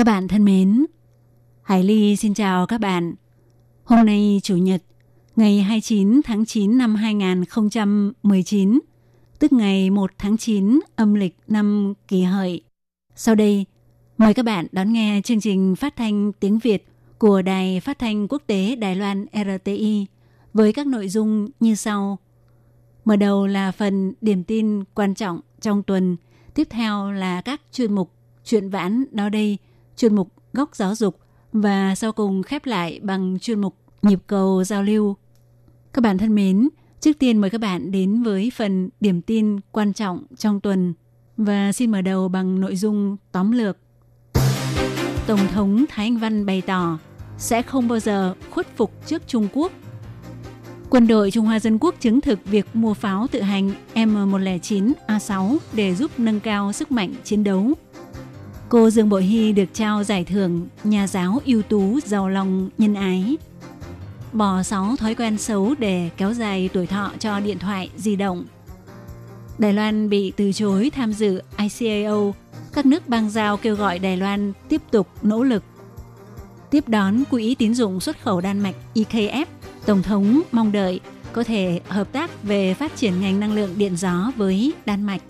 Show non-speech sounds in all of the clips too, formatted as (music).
Các bạn thân mến, Hải Ly xin chào các bạn. Hôm nay Chủ nhật, ngày 29 tháng 9 năm 2019, tức ngày 1 tháng 9 âm lịch năm kỷ hợi. Sau đây, mời các bạn đón nghe chương trình phát thanh tiếng Việt của Đài Phát thanh Quốc tế Đài Loan RTI với các nội dung như sau. Mở đầu là phần điểm tin quan trọng trong tuần, tiếp theo là các chuyên mục chuyện vãn đó đây, chuyên mục góc giáo dục và sau cùng khép lại bằng chuyên mục nhịp cầu giao lưu. Các bạn thân mến, trước tiên mời các bạn đến với phần điểm tin quan trọng trong tuần và xin mở đầu bằng nội dung tóm lược. Tổng thống Thái Anh Văn bày tỏ sẽ không bao giờ khuất phục trước Trung Quốc. Quân đội Trung Hoa Dân Quốc chứng thực việc mua pháo tự hành M109A6 để giúp nâng cao sức mạnh chiến đấu. Cô Dương Bội Hy được trao giải thưởng nhà giáo ưu tú giàu lòng nhân ái. Bỏ 6 thói quen xấu để kéo dài tuổi thọ cho điện thoại di động. Đài Loan bị từ chối tham dự ICAO. Các nước bang giao kêu gọi Đài Loan tiếp tục nỗ lực. Tiếp đón Quỹ tín dụng xuất khẩu Đan Mạch IKF, Tổng thống mong đợi có thể hợp tác về phát triển ngành năng lượng điện gió với Đan Mạch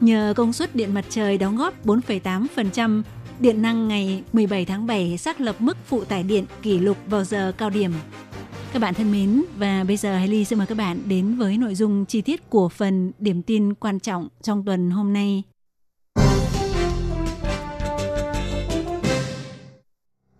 nhờ công suất điện mặt trời đóng góp 4,8%, điện năng ngày 17 tháng 7 xác lập mức phụ tải điện kỷ lục vào giờ cao điểm. Các bạn thân mến, và bây giờ Haley sẽ mời các bạn đến với nội dung chi tiết của phần điểm tin quan trọng trong tuần hôm nay.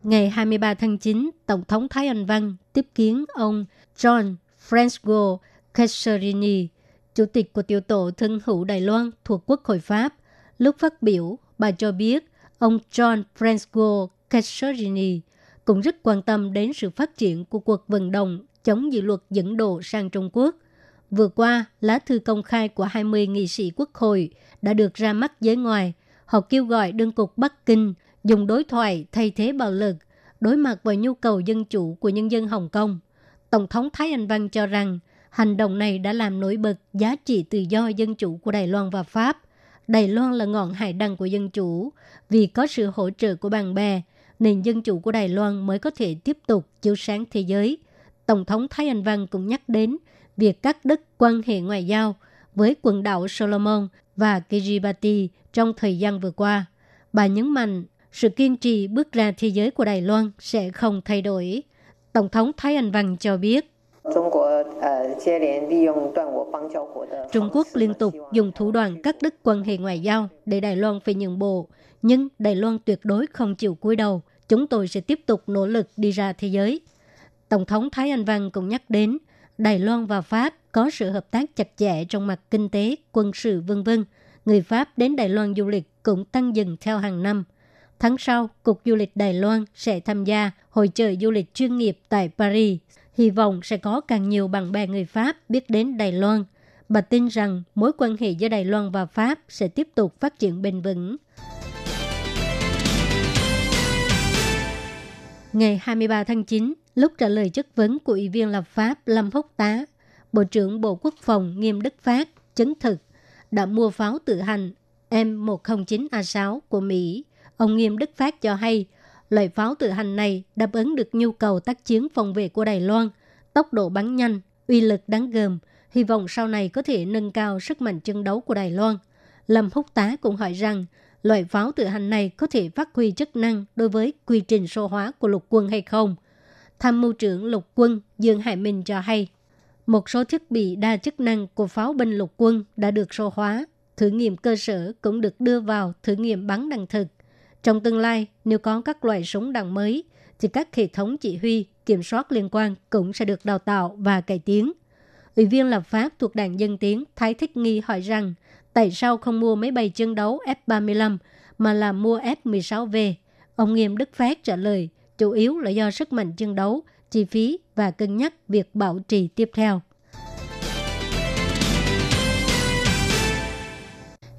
Ngày 23 tháng 9, Tổng thống Thái Anh Văn tiếp kiến ông John Francisco Casserini, Chủ tịch của tiểu tổ thân hữu Đài Loan thuộc Quốc hội Pháp. Lúc phát biểu, bà cho biết ông John Francisco Cassorini cũng rất quan tâm đến sự phát triển của cuộc vận động chống dự luật dẫn độ sang Trung Quốc. Vừa qua, lá thư công khai của 20 nghị sĩ quốc hội đã được ra mắt giới ngoài. Họ kêu gọi đơn cục Bắc Kinh dùng đối thoại thay thế bạo lực, đối mặt với nhu cầu dân chủ của nhân dân Hồng Kông. Tổng thống Thái Anh Văn cho rằng Hành động này đã làm nổi bật giá trị tự do dân chủ của Đài Loan và Pháp. Đài Loan là ngọn hải đăng của dân chủ. Vì có sự hỗ trợ của bạn bè, nền dân chủ của Đài Loan mới có thể tiếp tục chiếu sáng thế giới. Tổng thống Thái Anh Văn cũng nhắc đến việc cắt đứt quan hệ ngoại giao với quần đảo Solomon và Kiribati trong thời gian vừa qua. Bà nhấn mạnh sự kiên trì bước ra thế giới của Đài Loan sẽ không thay đổi. Tổng thống Thái Anh Văn cho biết Trung Quốc liên tục dùng thủ đoạn cắt đứt quan hệ ngoại giao để Đài Loan phải nhượng bộ, nhưng Đài Loan tuyệt đối không chịu cúi đầu. Chúng tôi sẽ tiếp tục nỗ lực đi ra thế giới. Tổng thống Thái Anh Văn cũng nhắc đến Đài Loan và Pháp có sự hợp tác chặt chẽ trong mặt kinh tế, quân sự vân vân. Người Pháp đến Đài Loan du lịch cũng tăng dần theo hàng năm. Tháng sau, Cục Du lịch Đài Loan sẽ tham gia hội chợ du lịch chuyên nghiệp tại Paris hy vọng sẽ có càng nhiều bạn bè người Pháp biết đến Đài Loan. Bà tin rằng mối quan hệ giữa Đài Loan và Pháp sẽ tiếp tục phát triển bền vững. Ngày 23 tháng 9, lúc trả lời chất vấn của Ủy viên lập pháp Lâm Húc Tá, Bộ trưởng Bộ Quốc phòng Nghiêm Đức Phát chứng thực đã mua pháo tự hành M109A6 của Mỹ. Ông Nghiêm Đức Phát cho hay Loại pháo tự hành này đáp ứng được nhu cầu tác chiến phòng vệ của Đài Loan, tốc độ bắn nhanh, uy lực đáng gờm, hy vọng sau này có thể nâng cao sức mạnh chân đấu của Đài Loan. Lâm Húc Tá cũng hỏi rằng, loại pháo tự hành này có thể phát huy chức năng đối với quy trình số hóa của lục quân hay không? Tham mưu trưởng lục quân Dương Hải Minh cho hay, một số thiết bị đa chức năng của pháo binh lục quân đã được số hóa, thử nghiệm cơ sở cũng được đưa vào thử nghiệm bắn đạn thực. Trong tương lai, nếu có các loại súng đạn mới, thì các hệ thống chỉ huy, kiểm soát liên quan cũng sẽ được đào tạo và cải tiến. Ủy viên lập pháp thuộc đảng Dân Tiến Thái Thích Nghi hỏi rằng tại sao không mua máy bay chiến đấu F-35 mà là mua F-16V. Ông Nghiêm Đức Phát trả lời, chủ yếu là do sức mạnh chiến đấu, chi phí và cân nhắc việc bảo trì tiếp theo.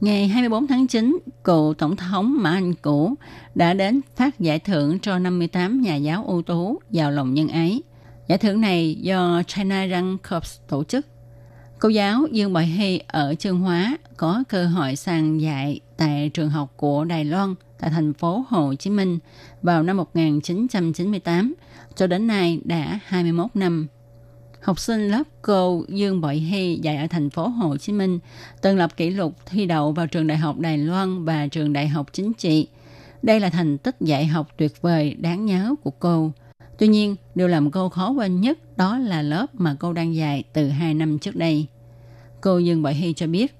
Ngày 24 tháng 9, cựu Tổng thống Mã Anh Cũ đã đến phát giải thưởng cho 58 nhà giáo ưu tú giàu lòng nhân ái. Giải thưởng này do China Run Corps tổ chức. Cô giáo Dương Bội Hy ở Trương Hóa có cơ hội sang dạy tại trường học của Đài Loan tại thành phố Hồ Chí Minh vào năm 1998 cho đến nay đã 21 năm. Học sinh lớp cô Dương Bội Hy dạy ở thành phố Hồ Chí Minh từng lập kỷ lục thi đậu vào trường đại học Đài Loan và trường đại học chính trị. Đây là thành tích dạy học tuyệt vời đáng nhớ của cô. Tuy nhiên, điều làm cô khó quên nhất đó là lớp mà cô đang dạy từ 2 năm trước đây. Cô Dương Bội Hy cho biết,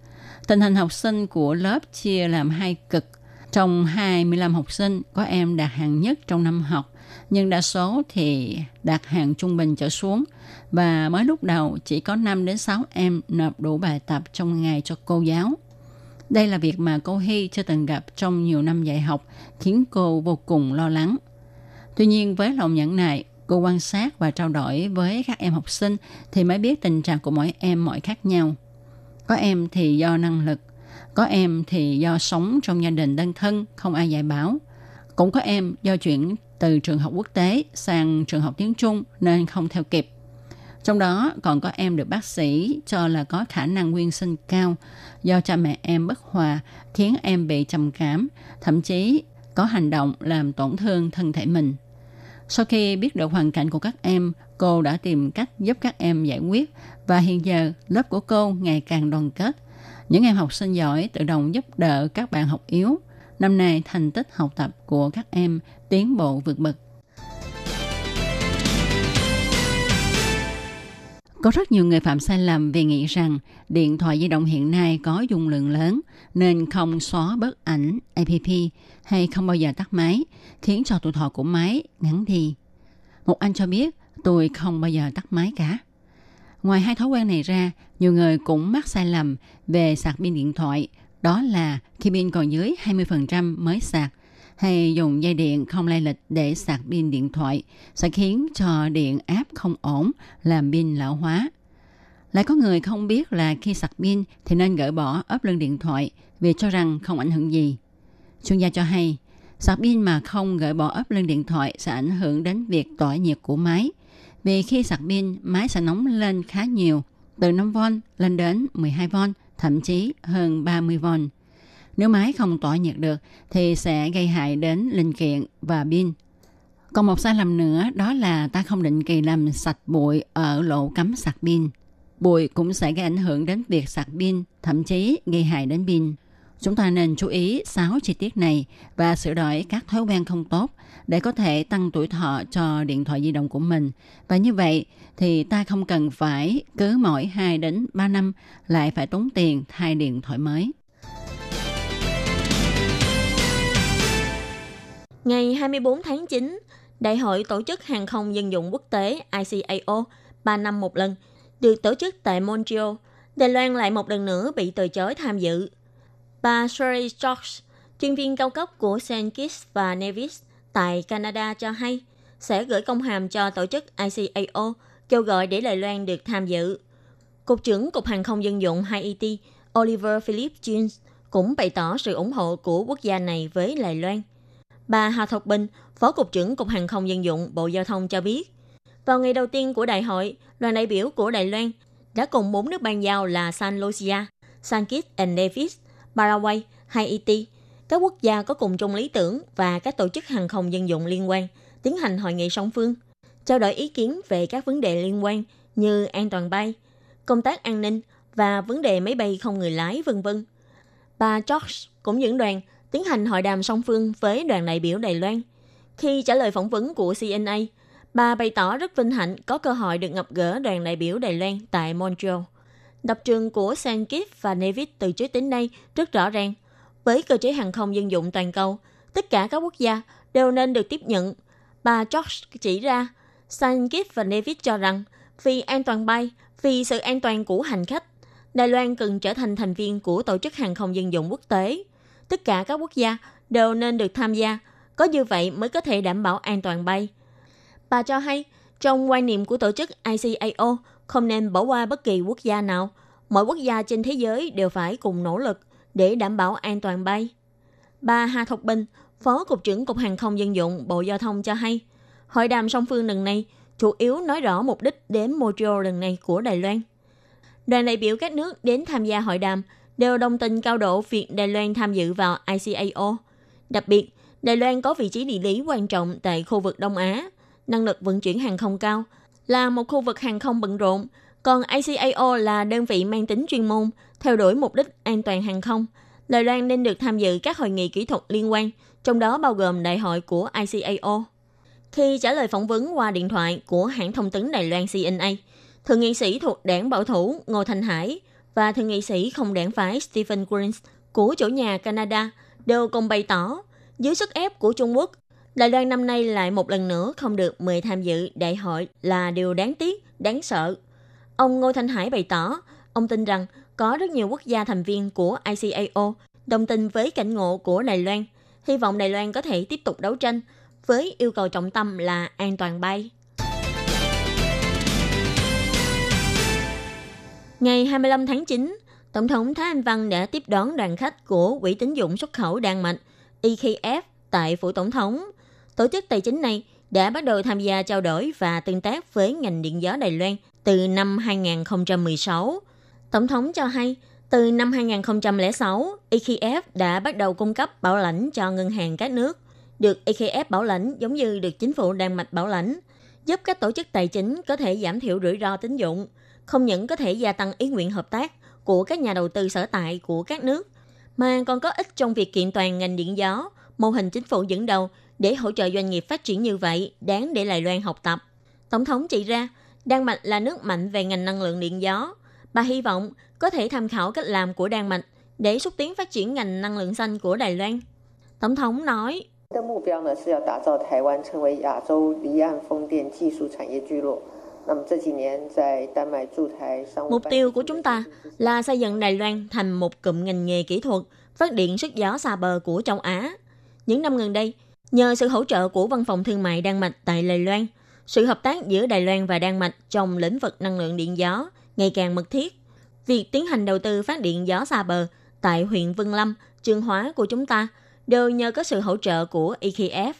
tình hình học sinh của lớp chia làm hai cực. Trong 25 học sinh, có em đạt hạng nhất trong năm học, nhưng đa số thì đạt hạng trung bình trở xuống. Và mới lúc đầu chỉ có 5 đến 6 em nộp đủ bài tập trong ngày cho cô giáo. Đây là việc mà cô Hy chưa từng gặp trong nhiều năm dạy học, khiến cô vô cùng lo lắng. Tuy nhiên với lòng nhẫn nại, cô quan sát và trao đổi với các em học sinh thì mới biết tình trạng của mỗi em mọi khác nhau. Có em thì do năng lực, có em thì do sống trong gia đình đơn thân, không ai dạy bảo. Cũng có em do chuyển từ trường học quốc tế sang trường học tiếng Trung nên không theo kịp. Trong đó còn có em được bác sĩ cho là có khả năng nguyên sinh cao do cha mẹ em bất hòa khiến em bị trầm cảm, thậm chí có hành động làm tổn thương thân thể mình. Sau khi biết được hoàn cảnh của các em, cô đã tìm cách giúp các em giải quyết và hiện giờ lớp của cô ngày càng đoàn kết. Những em học sinh giỏi tự động giúp đỡ các bạn học yếu. Năm nay thành tích học tập của các em tiến bộ vượt bậc. Có rất nhiều người phạm sai lầm vì nghĩ rằng điện thoại di động hiện nay có dung lượng lớn nên không xóa bớt ảnh app hay không bao giờ tắt máy, khiến cho tuổi thọ của máy ngắn đi. Một anh cho biết tôi không bao giờ tắt máy cả. Ngoài hai thói quen này ra, nhiều người cũng mắc sai lầm về sạc pin điện thoại. Đó là khi pin còn dưới 20% mới sạc hay dùng dây điện không lai lịch để sạc pin điện thoại sẽ khiến cho điện áp không ổn, làm pin lão hóa. Lại có người không biết là khi sạc pin thì nên gỡ bỏ ốp lưng điện thoại vì cho rằng không ảnh hưởng gì. Chuyên gia cho hay, sạc pin mà không gỡ bỏ ốp lưng điện thoại sẽ ảnh hưởng đến việc tỏa nhiệt của máy. Vì khi sạc pin, máy sẽ nóng lên khá nhiều, từ 5V lên đến 12V, thậm chí hơn 30V. Nếu máy không tỏa nhiệt được thì sẽ gây hại đến linh kiện và pin. Còn một sai lầm nữa đó là ta không định kỳ làm sạch bụi ở lỗ cắm sạc pin. Bụi cũng sẽ gây ảnh hưởng đến việc sạc pin, thậm chí gây hại đến pin. Chúng ta nên chú ý 6 chi tiết này và sửa đổi các thói quen không tốt để có thể tăng tuổi thọ cho điện thoại di động của mình. Và như vậy thì ta không cần phải cứ mỗi 2 đến 3 năm lại phải tốn tiền thay điện thoại mới. Ngày 24 tháng 9, Đại hội Tổ chức Hàng không Dân dụng Quốc tế ICAO 3 năm một lần được tổ chức tại Montreal. Đài Loan lại một lần nữa bị từ chối tham dự. Bà Sherry George, chuyên viên cao cấp của St. Kitts và Nevis tại Canada cho hay sẽ gửi công hàm cho tổ chức ICAO kêu gọi để Đài Loan được tham dự. Cục trưởng Cục Hàng không Dân dụng Haiti Oliver Philip Jones cũng bày tỏ sự ủng hộ của quốc gia này với Đài Loan. Bà Hà Thục Bình, Phó Cục trưởng Cục Hàng không Dân dụng Bộ Giao thông cho biết, vào ngày đầu tiên của đại hội, đoàn đại biểu của Đài Loan đã cùng bốn nước ban giao là San Lucia, San Kitts and Nevis, Paraguay, Haiti, các quốc gia có cùng chung lý tưởng và các tổ chức hàng không dân dụng liên quan tiến hành hội nghị song phương, trao đổi ý kiến về các vấn đề liên quan như an toàn bay, công tác an ninh và vấn đề máy bay không người lái, vân vân. Bà George cũng dẫn đoàn tiến hành hội đàm song phương với đoàn đại biểu Đài Loan. Khi trả lời phỏng vấn của CNA, bà bày tỏ rất vinh hạnh có cơ hội được gặp gỡ đoàn đại biểu Đài Loan tại Montreal. Lập trường của Sankip và Nevis từ trước đến nay rất rõ ràng. Với cơ chế hàng không dân dụng toàn cầu, tất cả các quốc gia đều nên được tiếp nhận. Bà George chỉ ra, Sankip và Nevis cho rằng vì an toàn bay, vì sự an toàn của hành khách, Đài Loan cần trở thành thành viên của Tổ chức Hàng không Dân dụng Quốc tế. Tất cả các quốc gia đều nên được tham gia. Có như vậy mới có thể đảm bảo an toàn bay. Bà cho hay, trong quan niệm của tổ chức ICAO, không nên bỏ qua bất kỳ quốc gia nào. Mọi quốc gia trên thế giới đều phải cùng nỗ lực để đảm bảo an toàn bay. Bà Hà Thục Bình, Phó Cục trưởng Cục Hàng không Dân dụng Bộ Giao thông cho hay, hội đàm song phương lần này chủ yếu nói rõ mục đích đến Montreal lần này của Đài Loan. Đoàn đại biểu các nước đến tham gia hội đàm đều đồng tình cao độ việc Đài Loan tham dự vào ICAO. Đặc biệt, Đài Loan có vị trí địa lý quan trọng tại khu vực Đông Á, năng lực vận chuyển hàng không cao, là một khu vực hàng không bận rộn, còn ICAO là đơn vị mang tính chuyên môn, theo đuổi mục đích an toàn hàng không. Đài Loan nên được tham dự các hội nghị kỹ thuật liên quan, trong đó bao gồm đại hội của ICAO. Khi trả lời phỏng vấn qua điện thoại của hãng thông tấn Đài Loan CNA, thượng nghị sĩ thuộc đảng bảo thủ Ngô Thanh Hải và thượng nghị sĩ không đảng phái Stephen Greens của chủ nhà Canada đều cùng bày tỏ dưới sức ép của Trung Quốc, Đài Loan năm nay lại một lần nữa không được mời tham dự đại hội là điều đáng tiếc, đáng sợ. Ông Ngô Thanh Hải bày tỏ, ông tin rằng có rất nhiều quốc gia thành viên của ICAO đồng tình với cảnh ngộ của Đài Loan, hy vọng Đài Loan có thể tiếp tục đấu tranh với yêu cầu trọng tâm là an toàn bay. Ngày 25 tháng 9, Tổng thống Thái Anh Văn đã tiếp đón đoàn khách của Quỹ tín dụng xuất khẩu Đan Mạch EKF tại phủ tổng thống. Tổ chức tài chính này đã bắt đầu tham gia trao đổi và tương tác với ngành điện gió Đài Loan từ năm 2016. Tổng thống cho hay, từ năm 2006, EKF đã bắt đầu cung cấp bảo lãnh cho ngân hàng các nước. Được EKF bảo lãnh giống như được chính phủ Đan Mạch bảo lãnh, giúp các tổ chức tài chính có thể giảm thiểu rủi ro tín dụng, không những có thể gia tăng ý nguyện hợp tác của các nhà đầu tư sở tại của các nước, mà còn có ích trong việc kiện toàn ngành điện gió, mô hình chính phủ dẫn đầu để hỗ trợ doanh nghiệp phát triển như vậy đáng để Đài Loan học tập. Tổng thống chỉ ra, Đan Mạch là nước mạnh về ngành năng lượng điện gió. Bà hy vọng có thể tham khảo cách làm của Đan Mạch để xúc tiến phát triển ngành năng lượng xanh của Đài Loan. Tổng thống nói, Mục tiêu của chúng ta là xây dựng Đài Loan thành một cụm ngành nghề kỹ thuật phát điện sức gió xa bờ của châu Á. Những năm gần đây, nhờ sự hỗ trợ của Văn phòng Thương mại Đan Mạch tại Đài Loan, sự hợp tác giữa Đài Loan và Đan Mạch trong lĩnh vực năng lượng điện gió ngày càng mật thiết. Việc tiến hành đầu tư phát điện gió xa bờ tại huyện Vân Lâm, Trường Hóa của chúng ta đều nhờ có sự hỗ trợ của EKF.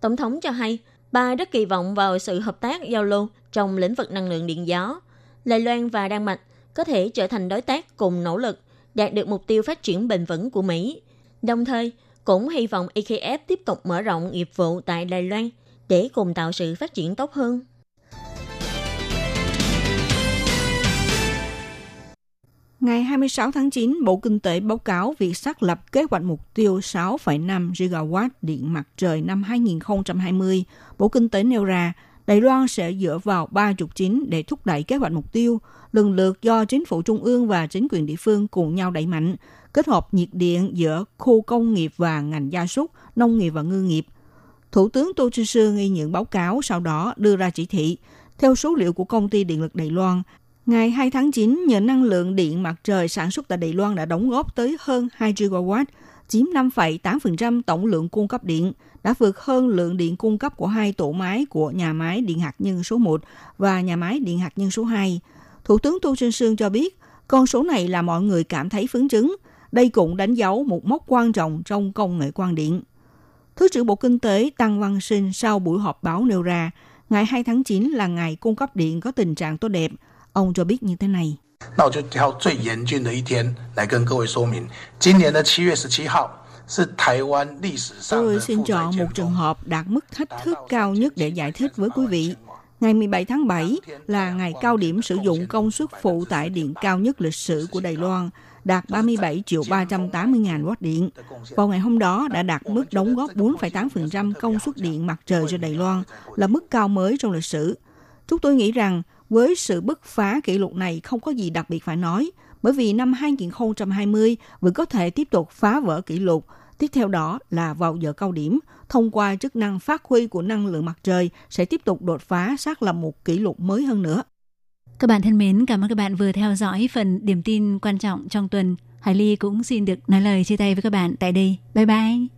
Tổng thống cho hay, bà rất kỳ vọng vào sự hợp tác giao lưu trong lĩnh vực năng lượng điện gió. Đài Loan và Đan Mạch có thể trở thành đối tác cùng nỗ lực đạt được mục tiêu phát triển bền vững của Mỹ. Đồng thời, cũng hy vọng EKF tiếp tục mở rộng nghiệp vụ tại Đài Loan để cùng tạo sự phát triển tốt hơn. Ngày 26 tháng 9, Bộ Kinh tế báo cáo việc xác lập kế hoạch mục tiêu 6,5 gigawatt điện mặt trời năm 2020. Bộ Kinh tế nêu ra, Đài Loan sẽ dựa vào ba trục chính để thúc đẩy kế hoạch mục tiêu, lần lượt do chính phủ trung ương và chính quyền địa phương cùng nhau đẩy mạnh, kết hợp nhiệt điện giữa khu công nghiệp và ngành gia súc, nông nghiệp và ngư nghiệp. Thủ tướng Tô Trinh Sư ghi nhận báo cáo sau đó đưa ra chỉ thị. Theo số liệu của công ty điện lực Đài Loan, Ngày 2 tháng 9, nhờ năng lượng điện mặt trời sản xuất tại Đài Loan đã đóng góp tới hơn 2 gigawatt, chiếm 5,8% tổng lượng cung cấp điện, đã vượt hơn lượng điện cung cấp của hai tổ máy của nhà máy điện hạt nhân số 1 và nhà máy điện hạt nhân số 2. Thủ tướng Tô Trinh Sương cho biết, con số này là mọi người cảm thấy phấn chấn. Đây cũng đánh dấu một mốc quan trọng trong công nghệ quang điện. Thứ trưởng Bộ Kinh tế Tăng Văn Sinh sau buổi họp báo nêu ra, ngày 2 tháng 9 là ngày cung cấp điện có tình trạng tốt đẹp – Ông cho biết như thế này. 那我就挑最严峻的一天来跟各位说明。今年的七月十七号是台湾历史上 Tôi 的 xin 负债 chọn 减 một 重 trường hợp đạt mức thách thức cao nhất để giải thích với quý vị. Ngày 17 tháng 7 là ngày cao điểm sử dụng công suất phụ tải điện cao nhất lịch sử của Đài Loan, đạt 37 triệu 380 ngàn watt điện. Vào ngày hôm đó đã đạt mức đóng góp 4,8% công suất điện mặt trời cho Đài Loan, là mức cao mới trong lịch sử. Chúng tôi nghĩ rằng với sự bứt phá kỷ lục này không có gì đặc biệt phải nói, bởi vì năm 2020 vẫn có thể tiếp tục phá vỡ kỷ lục. Tiếp theo đó là vào giờ cao điểm, thông qua chức năng phát huy của năng lượng mặt trời sẽ tiếp tục đột phá xác lập một kỷ lục mới hơn nữa. Các bạn thân mến, cảm ơn các bạn vừa theo dõi phần điểm tin quan trọng trong tuần. Hải Ly cũng xin được nói lời chia tay với các bạn tại đây. Bye bye!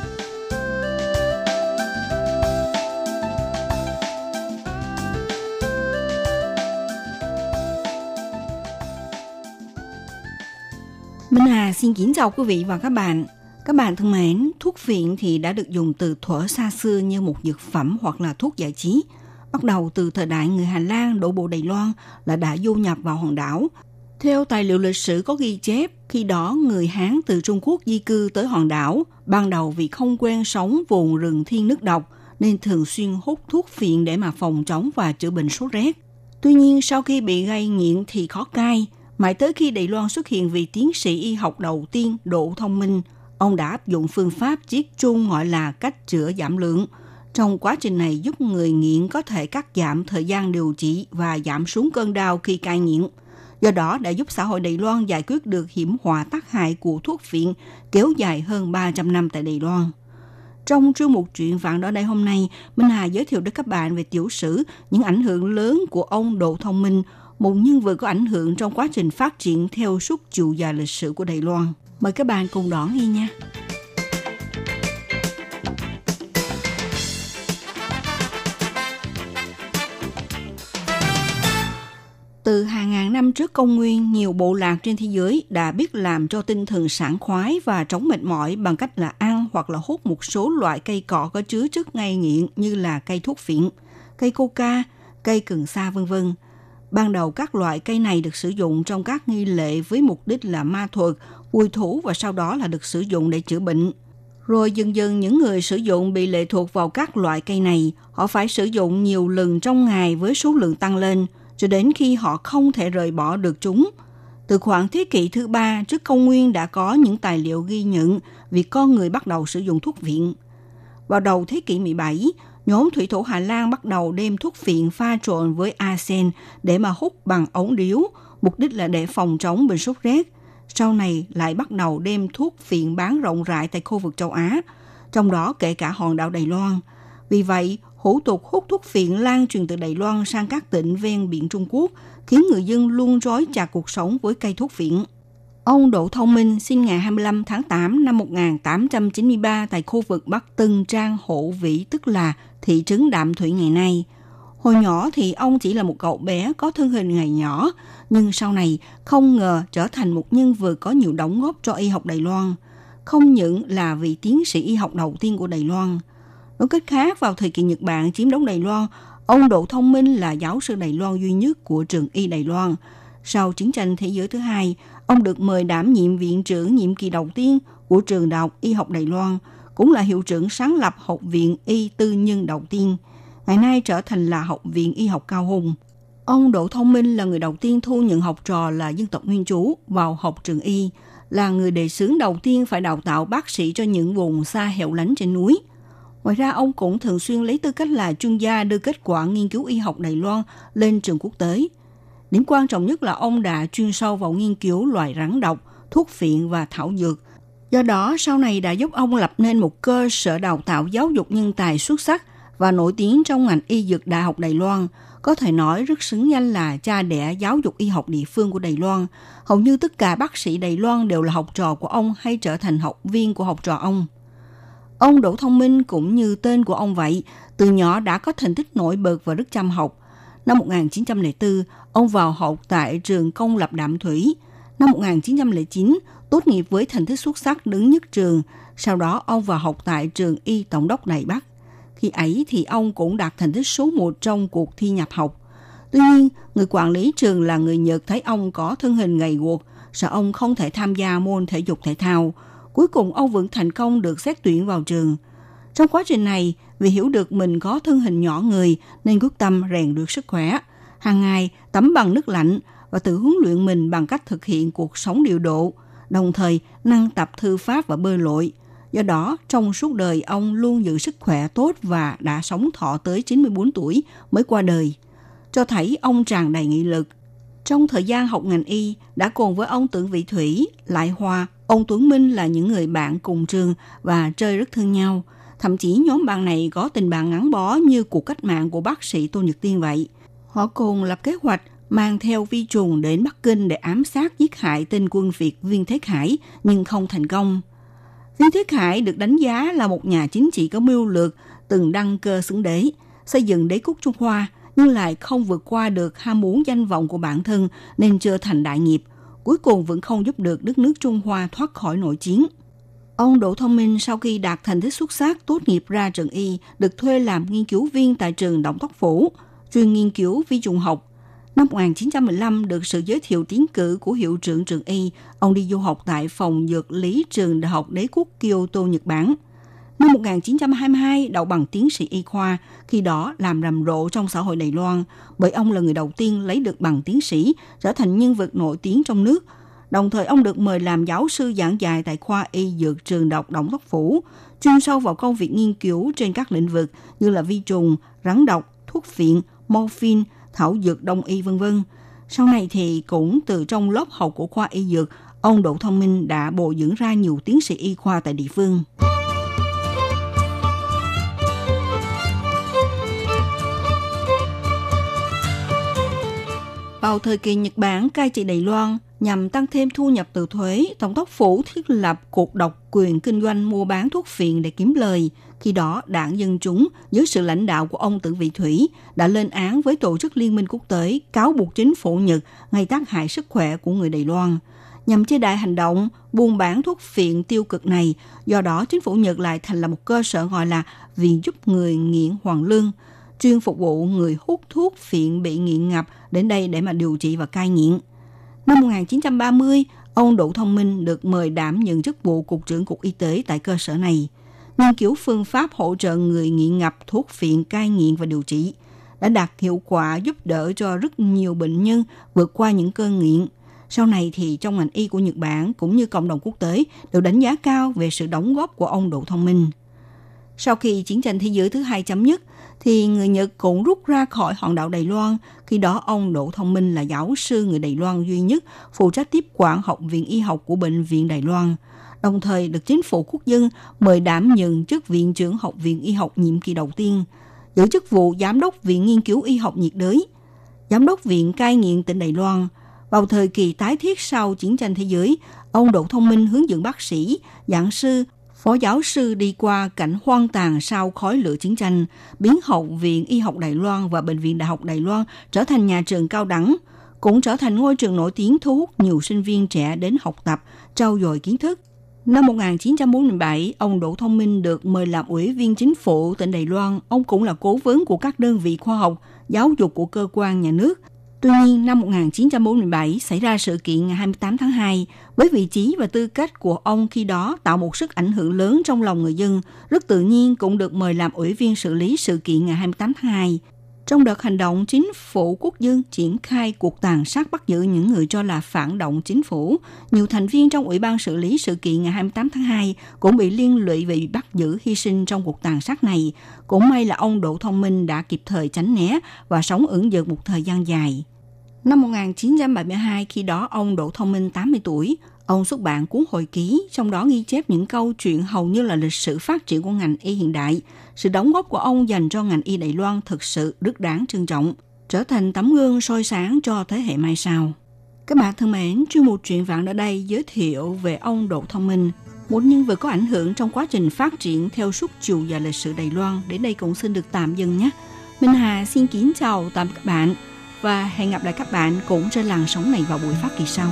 Xin kính chào quý vị và các bạn. Các bạn thân mến, thuốc phiện thì đã được dùng từ thuở xa xưa như một dược phẩm hoặc là thuốc giải trí. Bắt đầu từ thời đại người Hà Lan đổ bộ Đài Loan là đã du nhập vào hòn đảo. Theo tài liệu lịch sử có ghi chép, khi đó người Hán từ Trung Quốc di cư tới hòn đảo, ban đầu vì không quen sống vùng rừng thiên nước độc nên thường xuyên hút thuốc phiện để mà phòng chống và chữa bệnh sốt rét. Tuy nhiên sau khi bị gây nghiện thì khó cai, mãi tới khi Đài Loan xuất hiện vị tiến sĩ y học đầu tiên Độ Thông Minh, ông đã áp dụng phương pháp chiết chung gọi là cách chữa giảm lượng. Trong quá trình này giúp người nghiện có thể cắt giảm thời gian điều trị và giảm xuống cơn đau khi cai nghiện. Do đó đã giúp xã hội Đài Loan giải quyết được hiểm họa tác hại của thuốc phiện kéo dài hơn 300 năm tại Đài Loan. Trong chương mục chuyện vạn đó đây hôm nay, Minh Hà giới thiệu đến các bạn về tiểu sử những ảnh hưởng lớn của ông Độ Thông Minh, một nhân vật có ảnh hưởng trong quá trình phát triển theo suốt chiều dài lịch sử của Đài Loan. Mời các bạn cùng đón đi nha. Từ hàng ngàn năm trước công nguyên, nhiều bộ lạc trên thế giới đã biết làm cho tinh thần sảng khoái và chống mệt mỏi bằng cách là ăn hoặc là hút một số loại cây cỏ có chứa chất gây nghiện như là cây thuốc phiện, cây coca, cây cần sa vân vân. Ban đầu các loại cây này được sử dụng trong các nghi lễ với mục đích là ma thuật, vui thú và sau đó là được sử dụng để chữa bệnh. Rồi dần dần những người sử dụng bị lệ thuộc vào các loại cây này, họ phải sử dụng nhiều lần trong ngày với số lượng tăng lên, cho đến khi họ không thể rời bỏ được chúng. Từ khoảng thế kỷ thứ ba trước công nguyên đã có những tài liệu ghi nhận việc con người bắt đầu sử dụng thuốc viện. Vào đầu thế kỷ 17, nhóm thủy thủ Hà Lan bắt đầu đem thuốc phiện pha trộn với arsen để mà hút bằng ống điếu, mục đích là để phòng chống bệnh sốt rét. Sau này lại bắt đầu đem thuốc phiện bán rộng rãi tại khu vực châu Á, trong đó kể cả hòn đảo Đài Loan. Vì vậy, hủ tục hút thuốc phiện lan truyền từ Đài Loan sang các tỉnh ven biển Trung Quốc, khiến người dân luôn rối chặt cuộc sống với cây thuốc phiện. Ông Đỗ Thông Minh sinh ngày 25 tháng 8 năm 1893 tại khu vực Bắc Tân Trang Hộ Vĩ, tức là thị trấn Đạm Thủy ngày nay. Hồi nhỏ thì ông chỉ là một cậu bé có thân hình ngày nhỏ, nhưng sau này không ngờ trở thành một nhân vật có nhiều đóng góp cho y học Đài Loan. Không những là vị tiến sĩ y học đầu tiên của Đài Loan. Nói cách khác, vào thời kỳ Nhật Bản chiếm đóng Đài Loan, ông Đỗ Thông Minh là giáo sư Đài Loan duy nhất của trường y Đài Loan. Sau chiến tranh thế giới thứ hai, ông được mời đảm nhiệm viện trưởng nhiệm kỳ đầu tiên của trường đại học y học Đài Loan, cũng là hiệu trưởng sáng lập học viện y tư nhân đầu tiên. Ngày nay trở thành là học viện y học cao hùng. Ông Đỗ Thông Minh là người đầu tiên thu nhận học trò là dân tộc nguyên trú vào học trường y, là người đề xướng đầu tiên phải đào tạo bác sĩ cho những vùng xa hẻo lánh trên núi. Ngoài ra, ông cũng thường xuyên lấy tư cách là chuyên gia đưa kết quả nghiên cứu y học Đài Loan lên trường quốc tế. Điểm quan trọng nhất là ông đã chuyên sâu vào nghiên cứu loài rắn độc, thuốc phiện và thảo dược. Do đó, sau này đã giúp ông lập nên một cơ sở đào tạo giáo dục nhân tài xuất sắc và nổi tiếng trong ngành y dược Đại học Đài Loan, có thể nói rất xứng danh là cha đẻ giáo dục y học địa phương của Đài Loan. Hầu như tất cả bác sĩ Đài Loan đều là học trò của ông hay trở thành học viên của học trò ông. Ông Đỗ Thông Minh cũng như tên của ông vậy, từ nhỏ đã có thành tích nổi bật và rất chăm học. Năm 1904, ông vào học tại trường công lập Đạm Thủy. Năm 1909, tốt nghiệp với thành tích xuất sắc đứng nhất trường. Sau đó, ông vào học tại trường Y Tổng đốc Đài Bắc. Khi ấy thì ông cũng đạt thành tích số 1 trong cuộc thi nhập học. Tuy nhiên, người quản lý trường là người Nhật thấy ông có thân hình gầy guộc, sợ ông không thể tham gia môn thể dục thể thao. Cuối cùng ông vẫn thành công được xét tuyển vào trường. Trong quá trình này, vì hiểu được mình có thân hình nhỏ người nên quyết tâm rèn được sức khỏe. Hàng ngày tắm bằng nước lạnh và tự huấn luyện mình bằng cách thực hiện cuộc sống điều độ, đồng thời năng tập thư pháp và bơi lội. Do đó, trong suốt đời ông luôn giữ sức khỏe tốt và đã sống thọ tới 94 tuổi mới qua đời, cho thấy ông tràn đầy nghị lực. Trong thời gian học ngành y, đã cùng với ông Tưởng Vị Thủy, Lại Hoa, ông Tuấn Minh là những người bạn cùng trường và chơi rất thương nhau. Thậm chí nhóm bạn này có tình bạn ngắn bó như cuộc cách mạng của bác sĩ Tô Nhật Tiên vậy. Họ cùng lập kế hoạch mang theo vi trùng đến Bắc Kinh để ám sát giết hại tên quân Việt Viên Thế Khải nhưng không thành công. Viên Thế Khải được đánh giá là một nhà chính trị có mưu lược, từng đăng cơ xứng đế, xây dựng đế quốc Trung Hoa nhưng lại không vượt qua được ham muốn danh vọng của bản thân nên chưa thành đại nghiệp. Cuối cùng vẫn không giúp được đất nước Trung Hoa thoát khỏi nội chiến. Ông Đỗ Thông Minh sau khi đạt thành tích xuất sắc tốt nghiệp ra trường y, được thuê làm nghiên cứu viên tại trường Động Tóc Phủ, chuyên nghiên cứu vi trùng học Năm 1915 được sự giới thiệu tiến cử của hiệu trưởng trường Y, ông đi du học tại phòng dược lý trường Đại học Đế quốc Kyoto, Nhật Bản. Năm 1922 đậu bằng tiến sĩ y khoa, khi đó làm rầm rộ trong xã hội Đài Loan, bởi ông là người đầu tiên lấy được bằng tiến sĩ, trở thành nhân vật nổi tiếng trong nước. Đồng thời ông được mời làm giáo sư giảng dạy tại khoa y dược trường độc Động Đốc Phủ, chuyên sâu vào công việc nghiên cứu trên các lĩnh vực như là vi trùng, rắn độc, thuốc phiện, morphine, thảo dược đông y vân vân. Sau này thì cũng từ trong lớp học của khoa y dược, ông Đỗ Thông Minh đã bồi dưỡng ra nhiều tiến sĩ y khoa tại địa phương. Vào thời kỳ Nhật Bản cai trị Đài Loan, nhằm tăng thêm thu nhập từ thuế, Tổng thống phủ thiết lập cuộc độc quyền kinh doanh mua bán thuốc phiện để kiếm lời. Khi đó, đảng Dân Chúng dưới sự lãnh đạo của ông Tử Vị Thủy đã lên án với Tổ chức Liên minh Quốc tế cáo buộc chính phủ Nhật gây tác hại sức khỏe của người Đài Loan. Nhằm chế đại hành động buôn bán thuốc phiện tiêu cực này, do đó chính phủ Nhật lại thành lập một cơ sở gọi là Viện giúp người nghiện Hoàng Lương, chuyên phục vụ người hút thuốc phiện bị nghiện ngập đến đây để mà điều trị và cai nghiện. Năm 1930, ông Đỗ Thông Minh được mời đảm nhận chức vụ Cục trưởng Cục Y tế tại cơ sở này – nghiên cứu phương pháp hỗ trợ người nghiện ngập thuốc phiện cai nghiện và điều trị đã đạt hiệu quả giúp đỡ cho rất nhiều bệnh nhân vượt qua những cơn nghiện. Sau này thì trong ngành y của Nhật Bản cũng như cộng đồng quốc tế đều đánh giá cao về sự đóng góp của ông Đỗ Thông Minh. Sau khi chiến tranh thế giới thứ hai chấm dứt, thì người Nhật cũng rút ra khỏi hòn đảo Đài Loan. Khi đó ông Đỗ Thông Minh là giáo sư người Đài Loan duy nhất phụ trách tiếp quản học viện y học của Bệnh viện Đài Loan – đồng thời được chính phủ quốc dân mời đảm nhận chức viện trưởng Học viện Y học nhiệm kỳ đầu tiên, giữ chức vụ giám đốc Viện Nghiên cứu Y học nhiệt đới, giám đốc Viện cai nghiện tỉnh Đài Loan. Vào thời kỳ tái thiết sau chiến tranh thế giới, ông Đỗ Thông Minh hướng dẫn bác sĩ, giảng sư, phó giáo sư đi qua cảnh hoang tàn sau khói lửa chiến tranh, biến Học viện Y học Đài Loan và Bệnh viện Đại học Đài Loan trở thành nhà trường cao đẳng, cũng trở thành ngôi trường nổi tiếng thu hút nhiều sinh viên trẻ đến học tập, trau dồi kiến thức. Năm 1947, ông Đỗ Thông Minh được mời làm ủy viên chính phủ tỉnh Đài Loan. Ông cũng là cố vấn của các đơn vị khoa học, giáo dục của cơ quan nhà nước. Tuy nhiên, năm 1947 xảy ra sự kiện ngày 28 tháng 2 với vị trí và tư cách của ông khi đó tạo một sức ảnh hưởng lớn trong lòng người dân, rất tự nhiên cũng được mời làm ủy viên xử lý sự kiện ngày 28 tháng 2. Trong đợt hành động chính phủ quốc dân triển khai cuộc tàn sát bắt giữ những người cho là phản động chính phủ, nhiều thành viên trong Ủy ban xử lý sự kiện ngày 28 tháng 2 cũng bị liên lụy vì bắt giữ hy sinh trong cuộc tàn sát này. Cũng may là ông Đỗ Thông Minh đã kịp thời tránh né và sống ẩn dật một thời gian dài. Năm 1972, khi đó ông Đỗ Thông Minh 80 tuổi, Ông xuất bản cuốn hồi ký, trong đó ghi chép những câu chuyện hầu như là lịch sử phát triển của ngành y hiện đại. Sự đóng góp của ông dành cho ngành y Đài Loan thực sự rất đáng trân trọng, trở thành tấm gương soi sáng cho thế hệ mai sau. Các bạn thân mến, chuyên mục truyện vạn ở đây giới thiệu về ông Đỗ Thông Minh, một nhân vật có ảnh hưởng trong quá trình phát triển theo suốt chiều dài lịch sử Đài Loan. Đến đây cũng xin được tạm dừng nhé. Minh Hà xin kính chào tạm các bạn và hẹn gặp lại các bạn cũng trên làn sóng này vào buổi phát kỳ sau.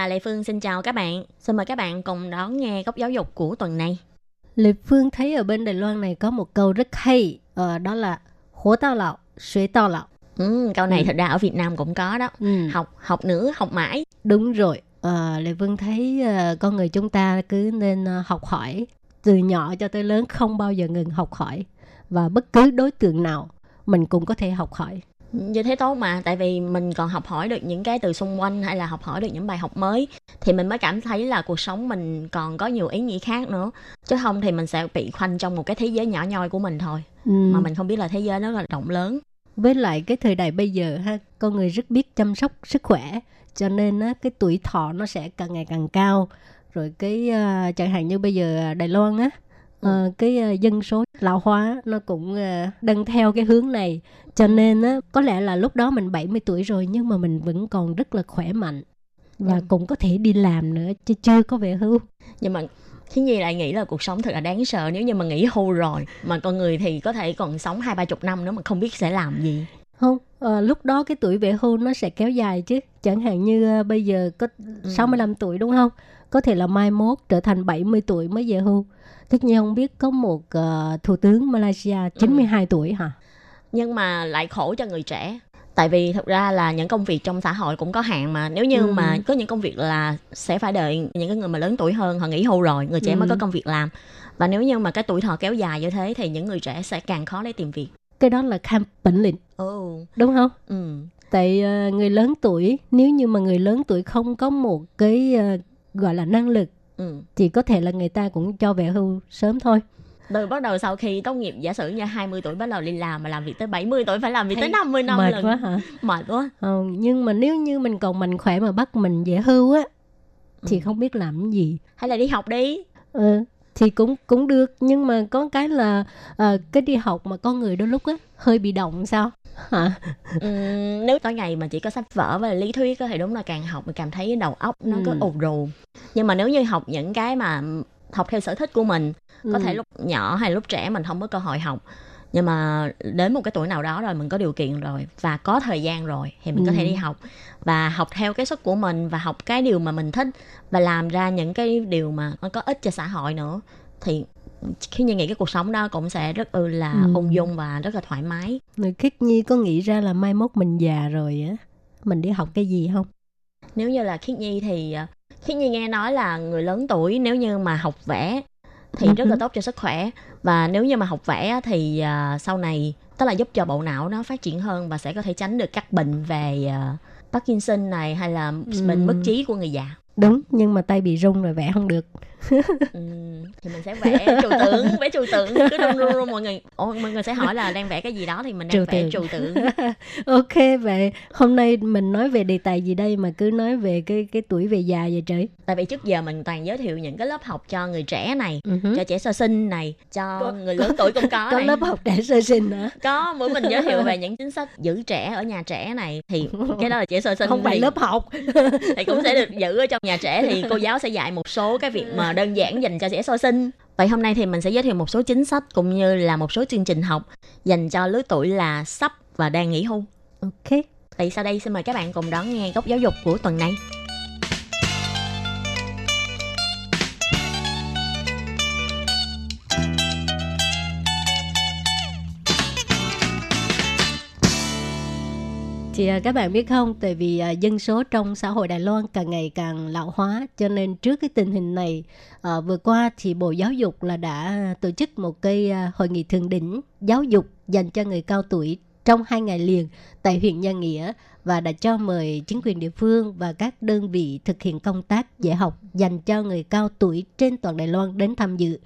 Và Lệ Phương xin chào các bạn. Xin mời các bạn cùng đón nghe góc giáo dục của tuần này. Lệ Phương thấy ở bên Đài Loan này có một câu rất hay, ờ, đó là hổ tao lão, xuế tao lão. Ừ, câu này Ừ. thật ra ở Việt Nam cũng có đó. Ừ. Học học nữa, học mãi. Đúng rồi, ờ, Lệ Phương thấy ờ, con người chúng ta cứ nên ờ, học hỏi từ nhỏ cho tới lớn không bao giờ ngừng học hỏi và bất cứ đối tượng nào mình cũng có thể học hỏi. Như thế tốt mà, tại vì mình còn học hỏi được những cái từ xung quanh hay là học hỏi được những bài học mới thì mình mới cảm thấy là cuộc sống mình còn có nhiều ý nghĩa khác nữa. Chứ không thì mình sẽ bị khoanh trong một cái thế giới nhỏ nhoi của mình thôi. Ừ. Mà mình không biết là thế giới nó là rộng lớn. với lại cái thời đại bây giờ ha con người rất biết chăm sóc sức khỏe cho nên á cái tuổi thọ nó sẽ càng ngày càng cao rồi cái à, chẳng hạn như bây giờ Đài Loan á ờ, cái à, dân số lão hóa nó cũng à, đang theo cái hướng này. Cho nên á có lẽ là lúc đó mình 70 tuổi rồi nhưng mà mình vẫn còn rất là khỏe mạnh và Ừ. cũng có thể đi làm nữa chứ chưa có về hưu. Nhưng mà Khiến Nhi lại nghĩ là cuộc sống thật là đáng sợ. Nếu như mà nghỉ hưu rồi mà con người thì có thể còn sống hai ba chục năm nữa mà không biết sẽ làm gì. không ờ, lúc đó cái tuổi về hưu nó sẽ kéo dài chứ. Chẳng hạn như ờ, bây giờ có 65 tuổi đúng không? Có thể là mai mốt trở thành 70 tuổi mới về hưu tất nhiên không biết có một ờ, thủ tướng Malaysia 92 tuổi hả? Nhưng mà lại khổ cho người trẻ. Tại vì thực ra là những công việc trong xã hội cũng có hạn mà. Nếu như Ừ. mà có những công việc là sẽ phải đợi những cái người mà lớn tuổi hơn họ nghỉ hưu rồi người trẻ mới Ừ. có công việc làm. Và nếu như mà cái tuổi thọ kéo dài như thế thì những người trẻ sẽ càng khó để tìm việc. Cái đó là kham bệnh lịnh ồ đúng không? Ừ. Tại ờ, người lớn tuổi nếu như mà người lớn tuổi không có một cái ờ, gọi là năng lực ừ. Thì có thể là người ta cũng cho về hưu sớm thôi. Rồi bắt đầu sau khi tốt nghiệp giả sử như 20 tuổi bắt đầu đi làm mà làm việc tới 70 tuổi phải làm việc Thấy tới 50 năm mệt lần. quá hả? Mệt quá. Ờ, nhưng mà nếu như mình còn mạnh khỏe mà bắt mình về hưu á thì Ừ. không biết làm gì. Hay là đi học đi. Ừ, thì cũng cũng được. Nhưng mà có cái là ờ, cái đi học mà con người đôi lúc á hơi bị động sao hả Ừm, nếu tối ngày mà chỉ có sách vở và lý thuyết thì đúng là càng học mình cảm thấy đầu óc nó cứ Ừ. ù rù nhưng mà nếu như học những cái mà học theo sở thích của mình có Ừ. thể lúc nhỏ hay lúc trẻ mình không có cơ hội học nhưng mà đến một cái tuổi nào đó rồi mình có điều kiện rồi và có thời gian rồi thì mình có Ừ. thể đi học và học theo cái suất của mình và học cái điều mà mình thích và làm ra những cái điều mà nó có ích cho xã hội nữa thì khi như nghĩ cái cuộc sống đó cũng sẽ rất ư là Ừ. ung dung và rất là thoải mái người khiết nhi có nghĩ ra là mai mốt mình già rồi á mình đi học cái gì không nếu như là khiết nhi thì ờ, khiết nhi nghe nói là người lớn tuổi nếu như mà học vẽ thì Ừ rất là hứ. tốt cho sức khỏe và nếu như mà học vẽ thì ờ, sau này tức là giúp cho bộ não nó phát triển hơn và sẽ có thể tránh được các bệnh về ờ, Parkinson này hay là Ừ. bệnh mất trí của người già đúng nhưng mà tay bị rung rồi vẽ không được (laughs) Ừm, thì mình sẽ vẽ trừu tượng vẽ trừu tượng cứ run run run mọi người Ồ, mọi người sẽ hỏi là đang vẽ cái gì đó thì mình đang Trừu vẽ trừu tượng. (laughs) Ok vậy hôm nay mình nói về đề tài gì đây mà cứ nói về cái cái tuổi về già vậy trời? Tại vì trước giờ mình toàn giới thiệu những cái lớp học cho người trẻ này Ừ hứ. cho trẻ sơ sinh này cho Có- người lớn tuổi cũng có (laughs) có này. lớp học trẻ sơ sinh hả? Có bữa mình giới thiệu về những chính sách giữ trẻ ở nhà trẻ này thì cái đó là trẻ sơ sinh không phải thì, lớp học. thì cũng sẽ được giữ ở trong nhà trẻ thì cô giáo sẽ dạy một số cái việc mà đơn giản dành cho trẻ sơ sinh. Vậy hôm nay thì mình sẽ giới thiệu một số chính sách cũng như là một số chương trình học dành cho lứa tuổi là sắp và đang nghỉ hưu. Ok. Vậy sau đây xin mời các bạn cùng đón nghe góc giáo dục của tuần này Thì à, các bạn biết không, tại vì à, dân số trong xã hội Đài Loan càng ngày càng lão hóa, cho nên trước cái tình hình này, à, vừa qua thì Bộ Giáo dục là đã tổ chức một cái à, hội nghị thượng đỉnh giáo dục dành cho người cao tuổi trong hai ngày liền tại huyện nha Nghĩa và đã cho mời chính quyền địa phương và các đơn vị thực hiện công tác dạy học dành cho người cao tuổi trên toàn Đài Loan đến tham dự.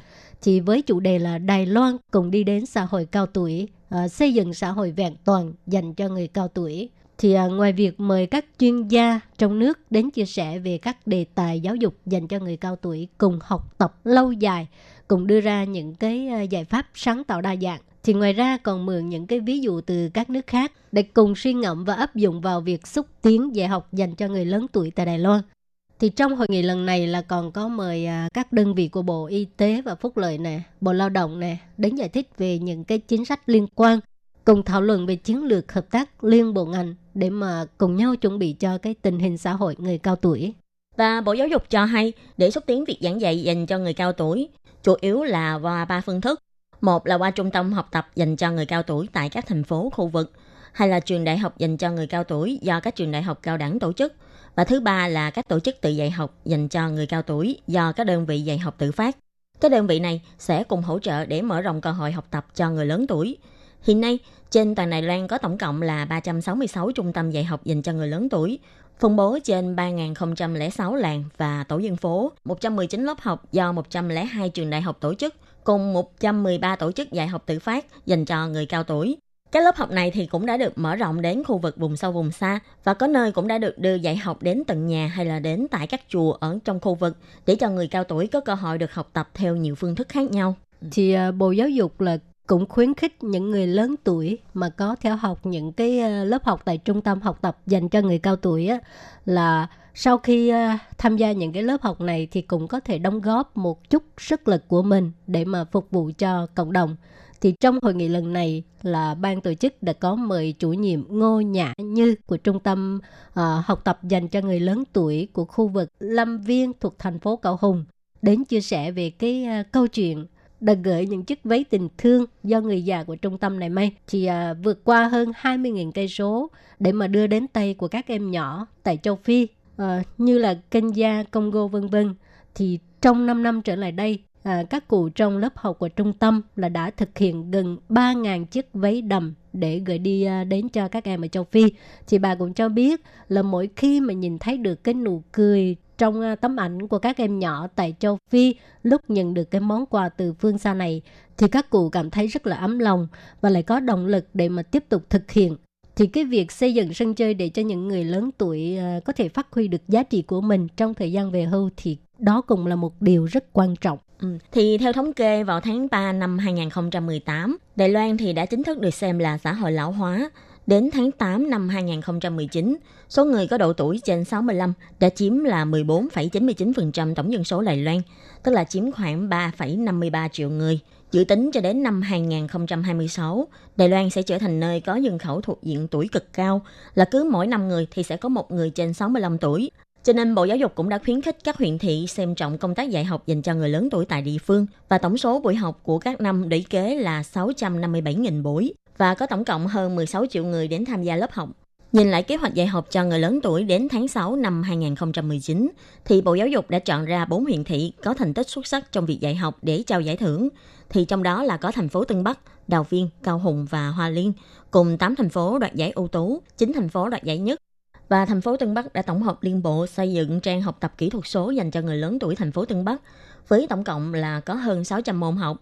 Thì với chủ đề là Đài Loan cùng đi đến xã hội cao tuổi, à, xây dựng xã hội vẹn toàn dành cho người cao tuổi. Thì à, ngoài việc mời các chuyên gia trong nước đến chia sẻ về các đề tài giáo dục dành cho người cao tuổi cùng học tập lâu dài, cùng đưa ra những cái à, giải pháp sáng tạo đa dạng, thì ngoài ra còn mượn những cái ví dụ từ các nước khác để cùng suy ngẫm và áp dụng vào việc xúc tiến dạy học dành cho người lớn tuổi tại Đài Loan. Thì trong hội nghị lần này là còn có mời à, các đơn vị của Bộ Y tế và Phúc lợi nè, Bộ Lao động nè, đến giải thích về những cái chính sách liên quan, cùng thảo luận về chiến lược hợp tác liên bộ ngành để mà cùng nhau chuẩn bị cho cái tình hình xã hội người cao tuổi. Và Bộ Giáo dục cho hay, để xúc tiến việc giảng dạy dành cho người cao tuổi, chủ yếu là qua ba phương thức. Một là qua trung tâm học tập dành cho người cao tuổi tại các thành phố, khu vực, hay là trường đại học dành cho người cao tuổi do các trường đại học cao đẳng tổ chức. Và thứ ba là các tổ chức tự dạy học dành cho người cao tuổi do các đơn vị dạy học tự phát. Các đơn vị này sẽ cùng hỗ trợ để mở rộng cơ hội học tập cho người lớn tuổi. Hiện nay, trên toàn Đài Loan có tổng cộng là 366 trung tâm dạy học dành cho người lớn tuổi, phân bố trên 3.006 làng và tổ dân phố, 119 lớp học do 102 trường đại học tổ chức, cùng 113 tổ chức dạy học tự phát dành cho người cao tuổi. Các lớp học này thì cũng đã được mở rộng đến khu vực vùng sâu vùng xa và có nơi cũng đã được đưa dạy học đến tận nhà hay là đến tại các chùa ở trong khu vực để cho người cao tuổi có cơ hội được học tập theo nhiều phương thức khác nhau. Thì à, Bộ Giáo dục là cũng khuyến khích những người lớn tuổi mà có theo học những cái ờ, lớp học tại trung tâm học tập dành cho người cao tuổi á, là sau khi ờ, tham gia những cái lớp học này thì cũng có thể đóng góp một chút sức lực của mình để mà phục vụ cho cộng đồng. Thì trong hội nghị lần này là ban tổ chức đã có mời chủ nhiệm Ngô Nhã Như của trung tâm uh, học tập dành cho người lớn tuổi của khu vực Lâm Viên thuộc thành phố Cậu Hùng đến chia sẻ về cái uh, câu chuyện đã gửi những chiếc váy tình thương do người già của trung tâm này may. Thì à, vượt qua hơn 20.000 cây số để mà đưa đến tay của các em nhỏ tại châu Phi. À, như là Kenya, Congo vân vân. Thì trong 5 năm trở lại đây à, các cụ trong lớp học của trung tâm là đã thực hiện gần 3.000 chiếc váy đầm để gửi đi à, đến cho các em ở châu Phi. Thì bà cũng cho biết là mỗi khi mà nhìn thấy được cái nụ cười trong à, tấm ảnh của các em nhỏ tại châu Phi lúc nhận được cái món quà từ phương xa này thì các cụ cảm thấy rất là ấm lòng và lại có động lực để mà tiếp tục thực hiện thì cái việc xây dựng sân chơi để cho những người lớn tuổi à, có thể phát huy được giá trị của mình trong thời gian về hưu thì đó cũng là một điều rất quan trọng. Ừ. Thì theo thống kê vào tháng 3 năm 2018, Đài Loan thì đã chính thức được xem là xã hội lão hóa. Đến tháng 8 năm 2019, số người có độ tuổi trên 65 đã chiếm là 14,99% tổng dân số Đài Loan, tức là chiếm khoảng 3,53 triệu người. Dự tính cho đến năm 2026, Đài Loan sẽ trở thành nơi có dân khẩu thuộc diện tuổi cực cao, là cứ mỗi 5 người thì sẽ có một người trên 65 tuổi. Cho nên Bộ Giáo dục cũng đã khuyến khích các huyện thị xem trọng công tác dạy học dành cho người lớn tuổi tại địa phương và tổng số buổi học của các năm lũy kế là 657.000 buổi và có tổng cộng hơn 16 triệu người đến tham gia lớp học. Nhìn lại kế hoạch dạy học cho người lớn tuổi đến tháng 6 năm 2019, thì Bộ Giáo dục đã chọn ra 4 huyện thị có thành tích xuất sắc trong việc dạy học để trao giải thưởng. Thì trong đó là có thành phố Tân Bắc, Đào Viên, Cao Hùng và Hoa Liên, cùng 8 thành phố đoạt giải ưu tú, 9 thành phố đoạt giải nhất và thành phố Tân Bắc đã tổng hợp liên bộ xây dựng trang học tập kỹ thuật số dành cho người lớn tuổi thành phố Tân Bắc với tổng cộng là có hơn 600 môn học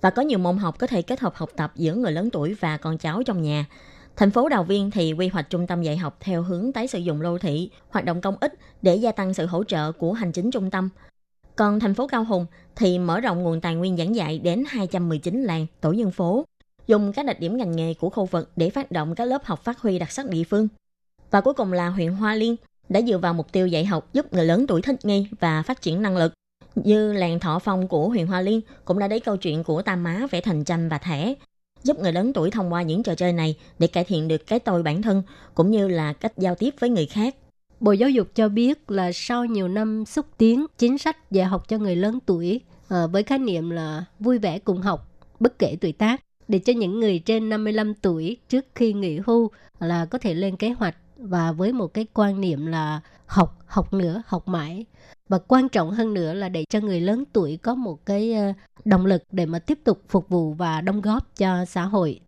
và có nhiều môn học có thể kết hợp học tập giữa người lớn tuổi và con cháu trong nhà. Thành phố Đào Viên thì quy hoạch trung tâm dạy học theo hướng tái sử dụng đô thị, hoạt động công ích để gia tăng sự hỗ trợ của hành chính trung tâm. Còn thành phố Cao Hùng thì mở rộng nguồn tài nguyên giảng dạy đến 219 làng, tổ dân phố, dùng các đặc điểm ngành nghề của khu vực để phát động các lớp học phát huy đặc sắc địa phương. Và cuối cùng là huyện Hoa Liên đã dựa vào mục tiêu dạy học giúp người lớn tuổi thích nghi và phát triển năng lực. Như làng Thọ Phong của huyện Hoa Liên cũng đã lấy câu chuyện của Tam Má vẽ thành tranh và thẻ, giúp người lớn tuổi thông qua những trò chơi này để cải thiện được cái tôi bản thân cũng như là cách giao tiếp với người khác. Bộ Giáo dục cho biết là sau nhiều năm xúc tiến chính sách dạy học cho người lớn tuổi à, với khái niệm là vui vẻ cùng học bất kể tuổi tác để cho những người trên 55 tuổi trước khi nghỉ hưu là có thể lên kế hoạch và với một cái quan niệm là học học nữa học mãi và quan trọng hơn nữa là để cho người lớn tuổi có một cái ờ, động lực để mà tiếp tục phục vụ và đóng góp cho xã hội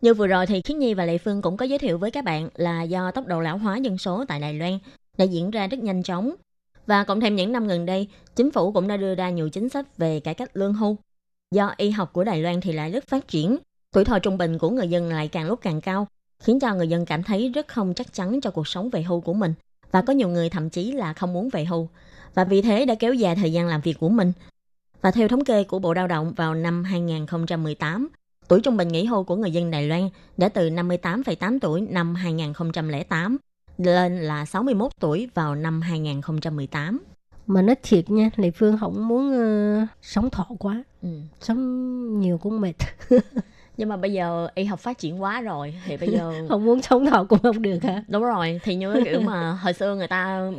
như vừa rồi thì Khiết Nhi và Lệ Phương cũng có giới thiệu với các bạn là do tốc độ lão hóa dân số tại Đài Loan đã diễn ra rất nhanh chóng. Và cộng thêm những năm gần đây, chính phủ cũng đã đưa ra nhiều chính sách về cải cách lương hưu. Do y học của Đài Loan thì lại rất phát triển, tuổi thọ trung bình của người dân lại càng lúc càng cao, khiến cho người dân cảm thấy rất không chắc chắn cho cuộc sống về hưu của mình và có nhiều người thậm chí là không muốn về hưu và vì thế đã kéo dài thời gian làm việc của mình. Và theo thống kê của Bộ Lao động vào năm 2018, tuổi trung bình nghỉ hưu của người dân Đài Loan đã từ 58,8 tuổi năm 2008 lên là 61 tuổi vào năm 2018. Mà nói thiệt nha, Lệ Phương không muốn uh, sống thọ quá. Ừ. Sống nhiều cũng mệt. (laughs) nhưng mà bây giờ y học phát triển quá rồi thì bây giờ (laughs) không muốn sống thọ cũng không được hả đúng rồi thì như cái kiểu mà hồi xưa người ta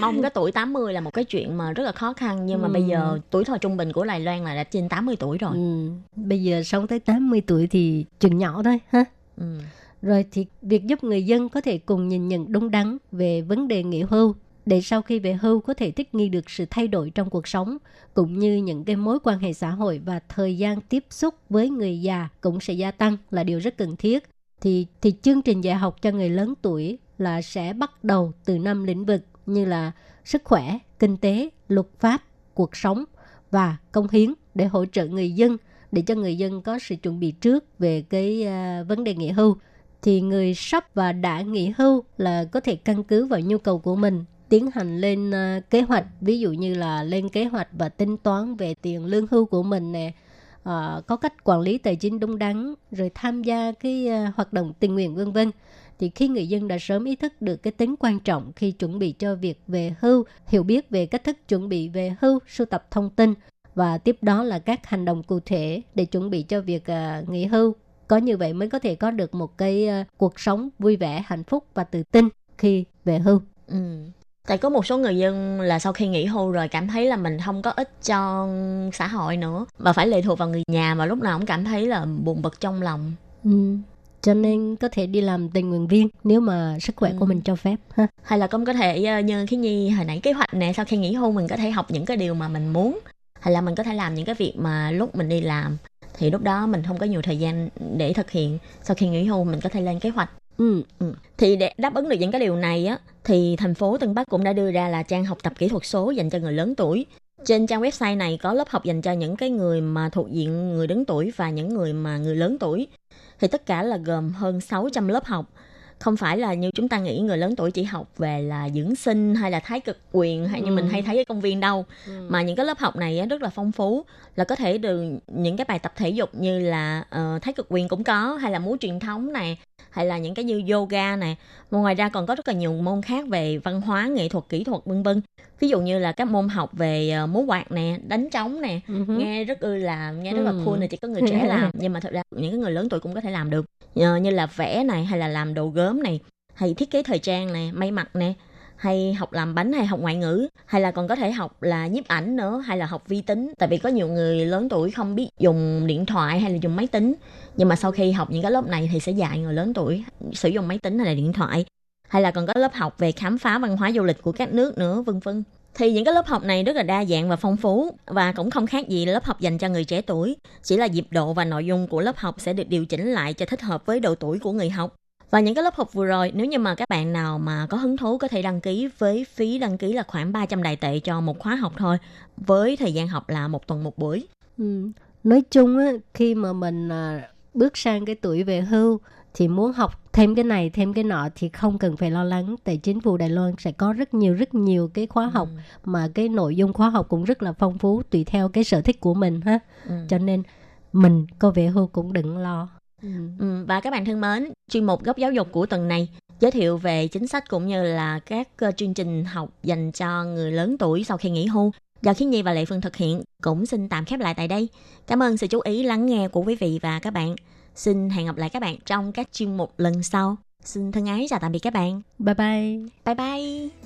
mong cái tuổi 80 là một cái chuyện mà rất là khó khăn nhưng mà ừ. bây giờ tuổi thọ trung bình của Đài Loan là đã trên 80 tuổi rồi ừ. bây giờ sống tới 80 tuổi thì chừng nhỏ thôi ha ừ. rồi thì việc giúp người dân có thể cùng nhìn nhận đúng đắn về vấn đề nghỉ hưu để sau khi về hưu có thể thích nghi được sự thay đổi trong cuộc sống cũng như những cái mối quan hệ xã hội và thời gian tiếp xúc với người già cũng sẽ gia tăng là điều rất cần thiết. Thì thì chương trình dạy học cho người lớn tuổi là sẽ bắt đầu từ năm lĩnh vực như là sức khỏe, kinh tế, luật pháp, cuộc sống và công hiến để hỗ trợ người dân để cho người dân có sự chuẩn bị trước về cái uh, vấn đề nghỉ hưu. Thì người sắp và đã nghỉ hưu là có thể căn cứ vào nhu cầu của mình tiến hành lên uh, kế hoạch. Ví dụ như là lên kế hoạch và tính toán về tiền lương hưu của mình nè uh, có cách quản lý tài chính đúng đắn rồi tham gia cái uh, hoạt động tình nguyện vân vân. Thì khi người dân đã sớm ý thức được cái tính quan trọng khi chuẩn bị cho việc về hưu hiểu biết về cách thức chuẩn bị về hưu sưu tập thông tin và tiếp đó là các hành động cụ thể để chuẩn bị cho việc uh, nghỉ hưu. Có như vậy mới có thể có được một cái uh, cuộc sống vui vẻ hạnh phúc và tự tin khi về hưu. Ừ tại có một số người dân là sau khi nghỉ hưu rồi cảm thấy là mình không có ích cho xã hội nữa. Và phải lệ thuộc vào người nhà và lúc nào cũng cảm thấy là buồn bực trong lòng. Ừ. Cho nên có thể đi làm tình nguyện viên nếu mà sức khỏe ừ. của mình cho phép ha. Hay là cũng có thể ờ, như khi nhi hồi nãy kế hoạch nè sau khi nghỉ hưu mình có thể học những cái điều mà mình muốn. Hay là mình có thể làm những cái việc mà lúc mình đi làm thì lúc đó mình không có nhiều thời gian để thực hiện. Sau khi nghỉ hưu mình có thể lên kế hoạch Ừ, ừ. Thì để đáp ứng được những cái điều này á, thì thành phố Tân Bắc cũng đã đưa ra là trang học tập kỹ thuật số dành cho người lớn tuổi. Trên trang website này có lớp học dành cho những cái người mà thuộc diện người đứng tuổi và những người mà người lớn tuổi. Thì tất cả là gồm hơn 600 lớp học không phải là như chúng ta nghĩ người lớn tuổi chỉ học về là dưỡng sinh hay là thái cực quyền hay như ừ. mình hay thấy ở công viên đâu ừ. mà những cái lớp học này rất là phong phú là có thể được những cái bài tập thể dục như là uh, thái cực quyền cũng có hay là múa truyền thống này hay là những cái như yoga này và ngoài ra còn có rất là nhiều môn khác về văn hóa nghệ thuật kỹ thuật vân vân. Ví dụ như là các môn học về uh, múa quạt nè đánh trống nè. Uh-huh. nghe rất ư là nghe rất là cool này chỉ có người trẻ làm. (laughs) Nhưng mà thật ra những cái người lớn tuổi cũng có thể làm được. Uh, như là vẽ này hay là làm đồ gốm này hay thiết kế thời trang này may mặc nè hay học làm bánh hay học ngoại ngữ, hay là còn có thể học là nhiếp ảnh nữa, hay là học vi tính. Tại vì có nhiều người lớn tuổi không biết dùng điện thoại hay là dùng máy tính, nhưng mà sau khi học những cái lớp này thì sẽ dạy người lớn tuổi sử dụng máy tính hay là điện thoại. Hay là còn có lớp học về khám phá văn hóa du lịch của các nước nữa, vân vân. Thì những cái lớp học này rất là đa dạng và phong phú, và cũng không khác gì lớp học dành cho người trẻ tuổi. Chỉ là dịp độ và nội dung của lớp học sẽ được điều chỉnh lại cho thích hợp với độ tuổi của người học và những cái lớp học vừa rồi, nếu như mà các bạn nào mà có hứng thú có thể đăng ký với phí đăng ký là khoảng 300 đại tệ cho một khóa học thôi, với thời gian học là một tuần một buổi. Ừ. Nói chung á, khi mà mình à, bước sang cái tuổi về hưu thì muốn học thêm cái này thêm cái nọ thì không cần phải lo lắng tại chính phủ Đài Loan sẽ có rất nhiều rất nhiều cái khóa học ừ. mà cái nội dung khóa học cũng rất là phong phú tùy theo cái sở thích của mình ha ừ. cho nên mình có về hưu cũng đừng lo Ừ. và các bạn thân mến, chuyên mục góc giáo dục của tuần này giới thiệu về chính sách cũng như là các uh, chương trình học dành cho người lớn tuổi sau khi nghỉ hưu do Khiến Nhi và Lệ Phương thực hiện cũng xin tạm khép lại tại đây. Cảm ơn sự chú ý lắng nghe của quý vị và các bạn. Xin hẹn gặp lại các bạn trong các chuyên mục lần sau. Xin thân ái chào tạm biệt các bạn. Bye bye. Bye bye.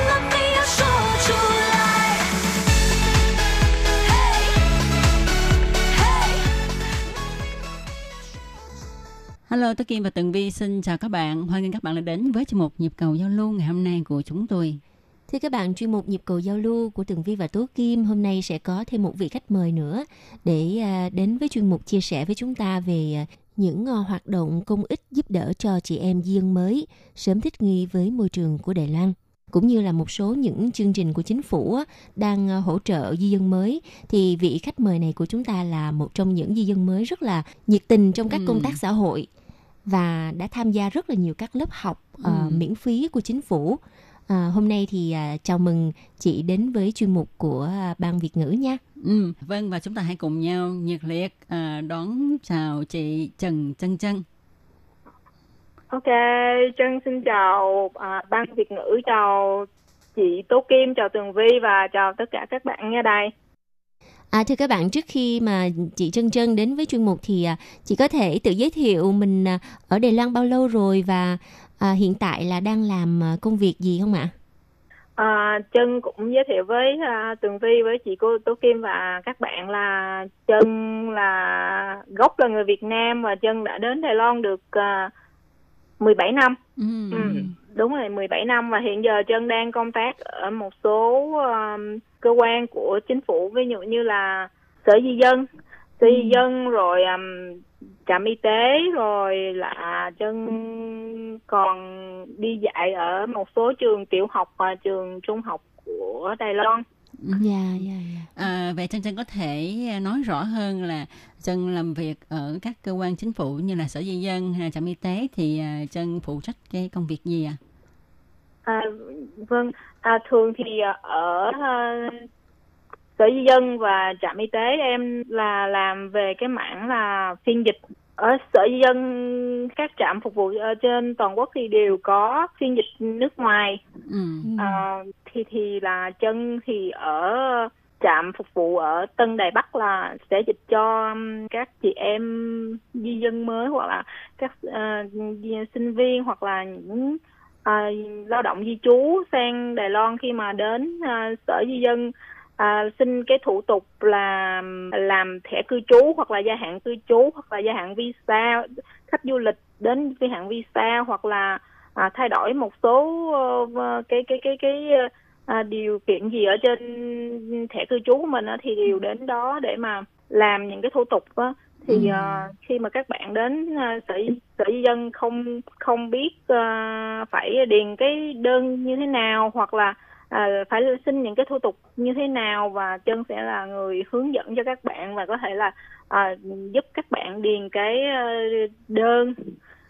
Hello, Tố Kim và Tường Vi xin chào các bạn. Hoan nghênh các bạn đã đến với chuyên mục Nhịp cầu giao lưu ngày hôm nay của chúng tôi. Thưa các bạn, chuyên mục nhịp cầu giao lưu của Tường Vi và Tố Kim hôm nay sẽ có thêm một vị khách mời nữa để à, đến với chuyên mục chia sẻ với chúng ta về à, những à, hoạt động công ích giúp đỡ cho chị em di dân mới sớm thích nghi với môi trường của Đài Loan cũng như là một số những chương trình của chính phủ đang hỗ trợ di dân mới thì vị khách mời này của chúng ta là một trong những di dân mới rất là nhiệt tình trong các Ừ. công tác xã hội và đã tham gia rất là nhiều các lớp học ờ, Ừ. miễn phí của chính phủ À, hôm nay thì à, chào mừng chị đến với chuyên mục của à, ban Việt ngữ nha. Ừ, vâng và chúng ta hãy cùng nhau nhiệt liệt à, đón chào chị Trần Chân Chân. Ok, Trân xin chào à, ban Việt ngữ, chào chị Tố Kim, chào Tường Vi và chào tất cả các bạn nghe đây. À, thưa các bạn, trước khi mà chị Trân Trân đến với chuyên mục thì à, chị có thể tự giới thiệu mình à, ở Đài Loan bao lâu rồi và à, hiện tại là đang làm à, công việc gì không ạ? À, Trân cũng giới thiệu với à, Tường Vi, với chị cô Tố Kim và các bạn là Trân là gốc là người Việt Nam và Trân đã đến Đài Loan được à, 17 năm. Ừ. Ừ, đúng rồi, 17 năm và hiện giờ Trân đang công tác ở một số um, cơ quan của chính phủ, ví dụ như là Sở Di dân, Sở Di dân rồi um, trạm y tế rồi là Trân còn đi dạy ở một số trường tiểu học và trường trung học của Đài Loan. Dạ, dạ, dạ. À, vậy Trân Trân có thể nói rõ hơn là Trân làm việc ở các cơ quan chính phủ như là Sở Di dân hay là trạm y tế thì à, Trân phụ trách cái công việc gì ạ? À, vâng, à, thường thì à, ở à, sở di dân và trạm y tế em là làm về cái mảng là phiên dịch ở sở di dân các trạm phục vụ ở trên toàn quốc thì đều có phiên dịch nước ngoài Ừ. à, thì thì là chân thì ở trạm phục vụ ở Tân Đài Bắc là sẽ dịch cho um, các chị em di dân mới hoặc là các uh, sinh viên hoặc là những uh, lao động di trú sang Đài Loan khi mà đến uh, sở di dân à, xin cái thủ tục là um, làm thẻ cư trú hoặc là gia hạn cư trú hoặc là gia hạn visa khách du lịch đến gia hạn visa hoặc là à, thay đổi một số ờ, cái cái cái cái à, điều kiện gì ở trên thẻ cư trú của mình á, thì đều đến đó để mà làm những cái thủ tục á. Thì Ừ. à, khi mà các bạn đến à, sở sở dân không không biết à, phải điền cái đơn như thế nào hoặc là à, phải xin những cái thủ tục như thế nào và chân sẽ là người hướng dẫn cho các bạn và có thể là à, giúp các bạn điền cái ờ, đơn.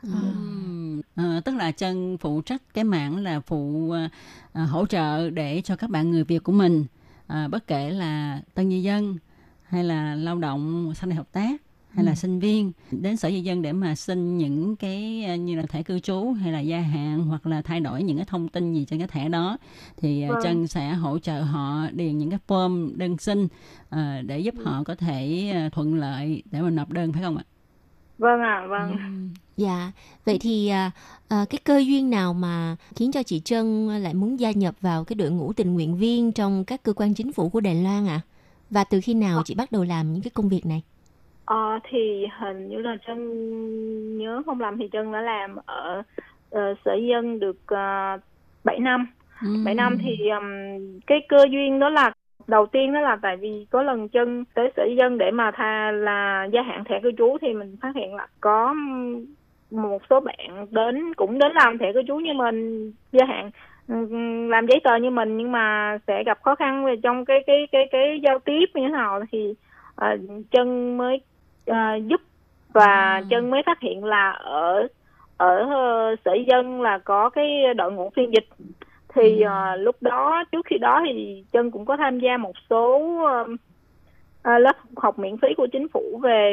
Ừm, ờ, tức là Trân phụ trách cái mảng là phụ à, à, hỗ trợ để cho các bạn người Việt của mình à, bất kể là tân di dân hay là lao động sang đây hợp tác hay là sinh viên đến sở di dân để mà xin những cái à, như là thẻ cư trú hay là gia hạn hoặc là thay đổi những cái thông tin gì trên cái thẻ đó. Thì à, Vâng. Trân sẽ hỗ trợ họ điền những cái form đơn xin à, để giúp họ có thể à, thuận lợi để mà nộp đơn phải không ạ? vâng ạ vâng Dạ, vậy thì à, à, cái cơ duyên nào mà khiến cho chị Trân lại muốn gia nhập vào cái đội ngũ tình nguyện viên trong các cơ quan chính phủ của Đài Loan ạ? Và từ khi nào chị bắt đầu làm những cái công việc này? Ờ, thì hình như là Trân nhớ không lầm thì Trân đã làm ở ờ, sở dân được uh, 7 năm. 7 năm thì um, cái cơ duyên đó là đầu tiên đó là tại vì có lần chân tới sở dân để mà tha là gia hạn thẻ cư trú thì mình phát hiện là có một số bạn đến cũng đến làm thẻ cư trú như mình gia hạn ừm, làm giấy tờ như mình nhưng mà sẽ gặp khó khăn về trong cái cái cái cái giao tiếp như thế nào thì ờ, chân mới ờ, giúp và chân mới phát hiện là ở ở ờ, sở dân là có cái đội ngũ phiên dịch. Thì ờ, lúc đó trước khi đó thì chân cũng có tham gia một số ờ, ờ, lớp học miễn phí của chính phủ về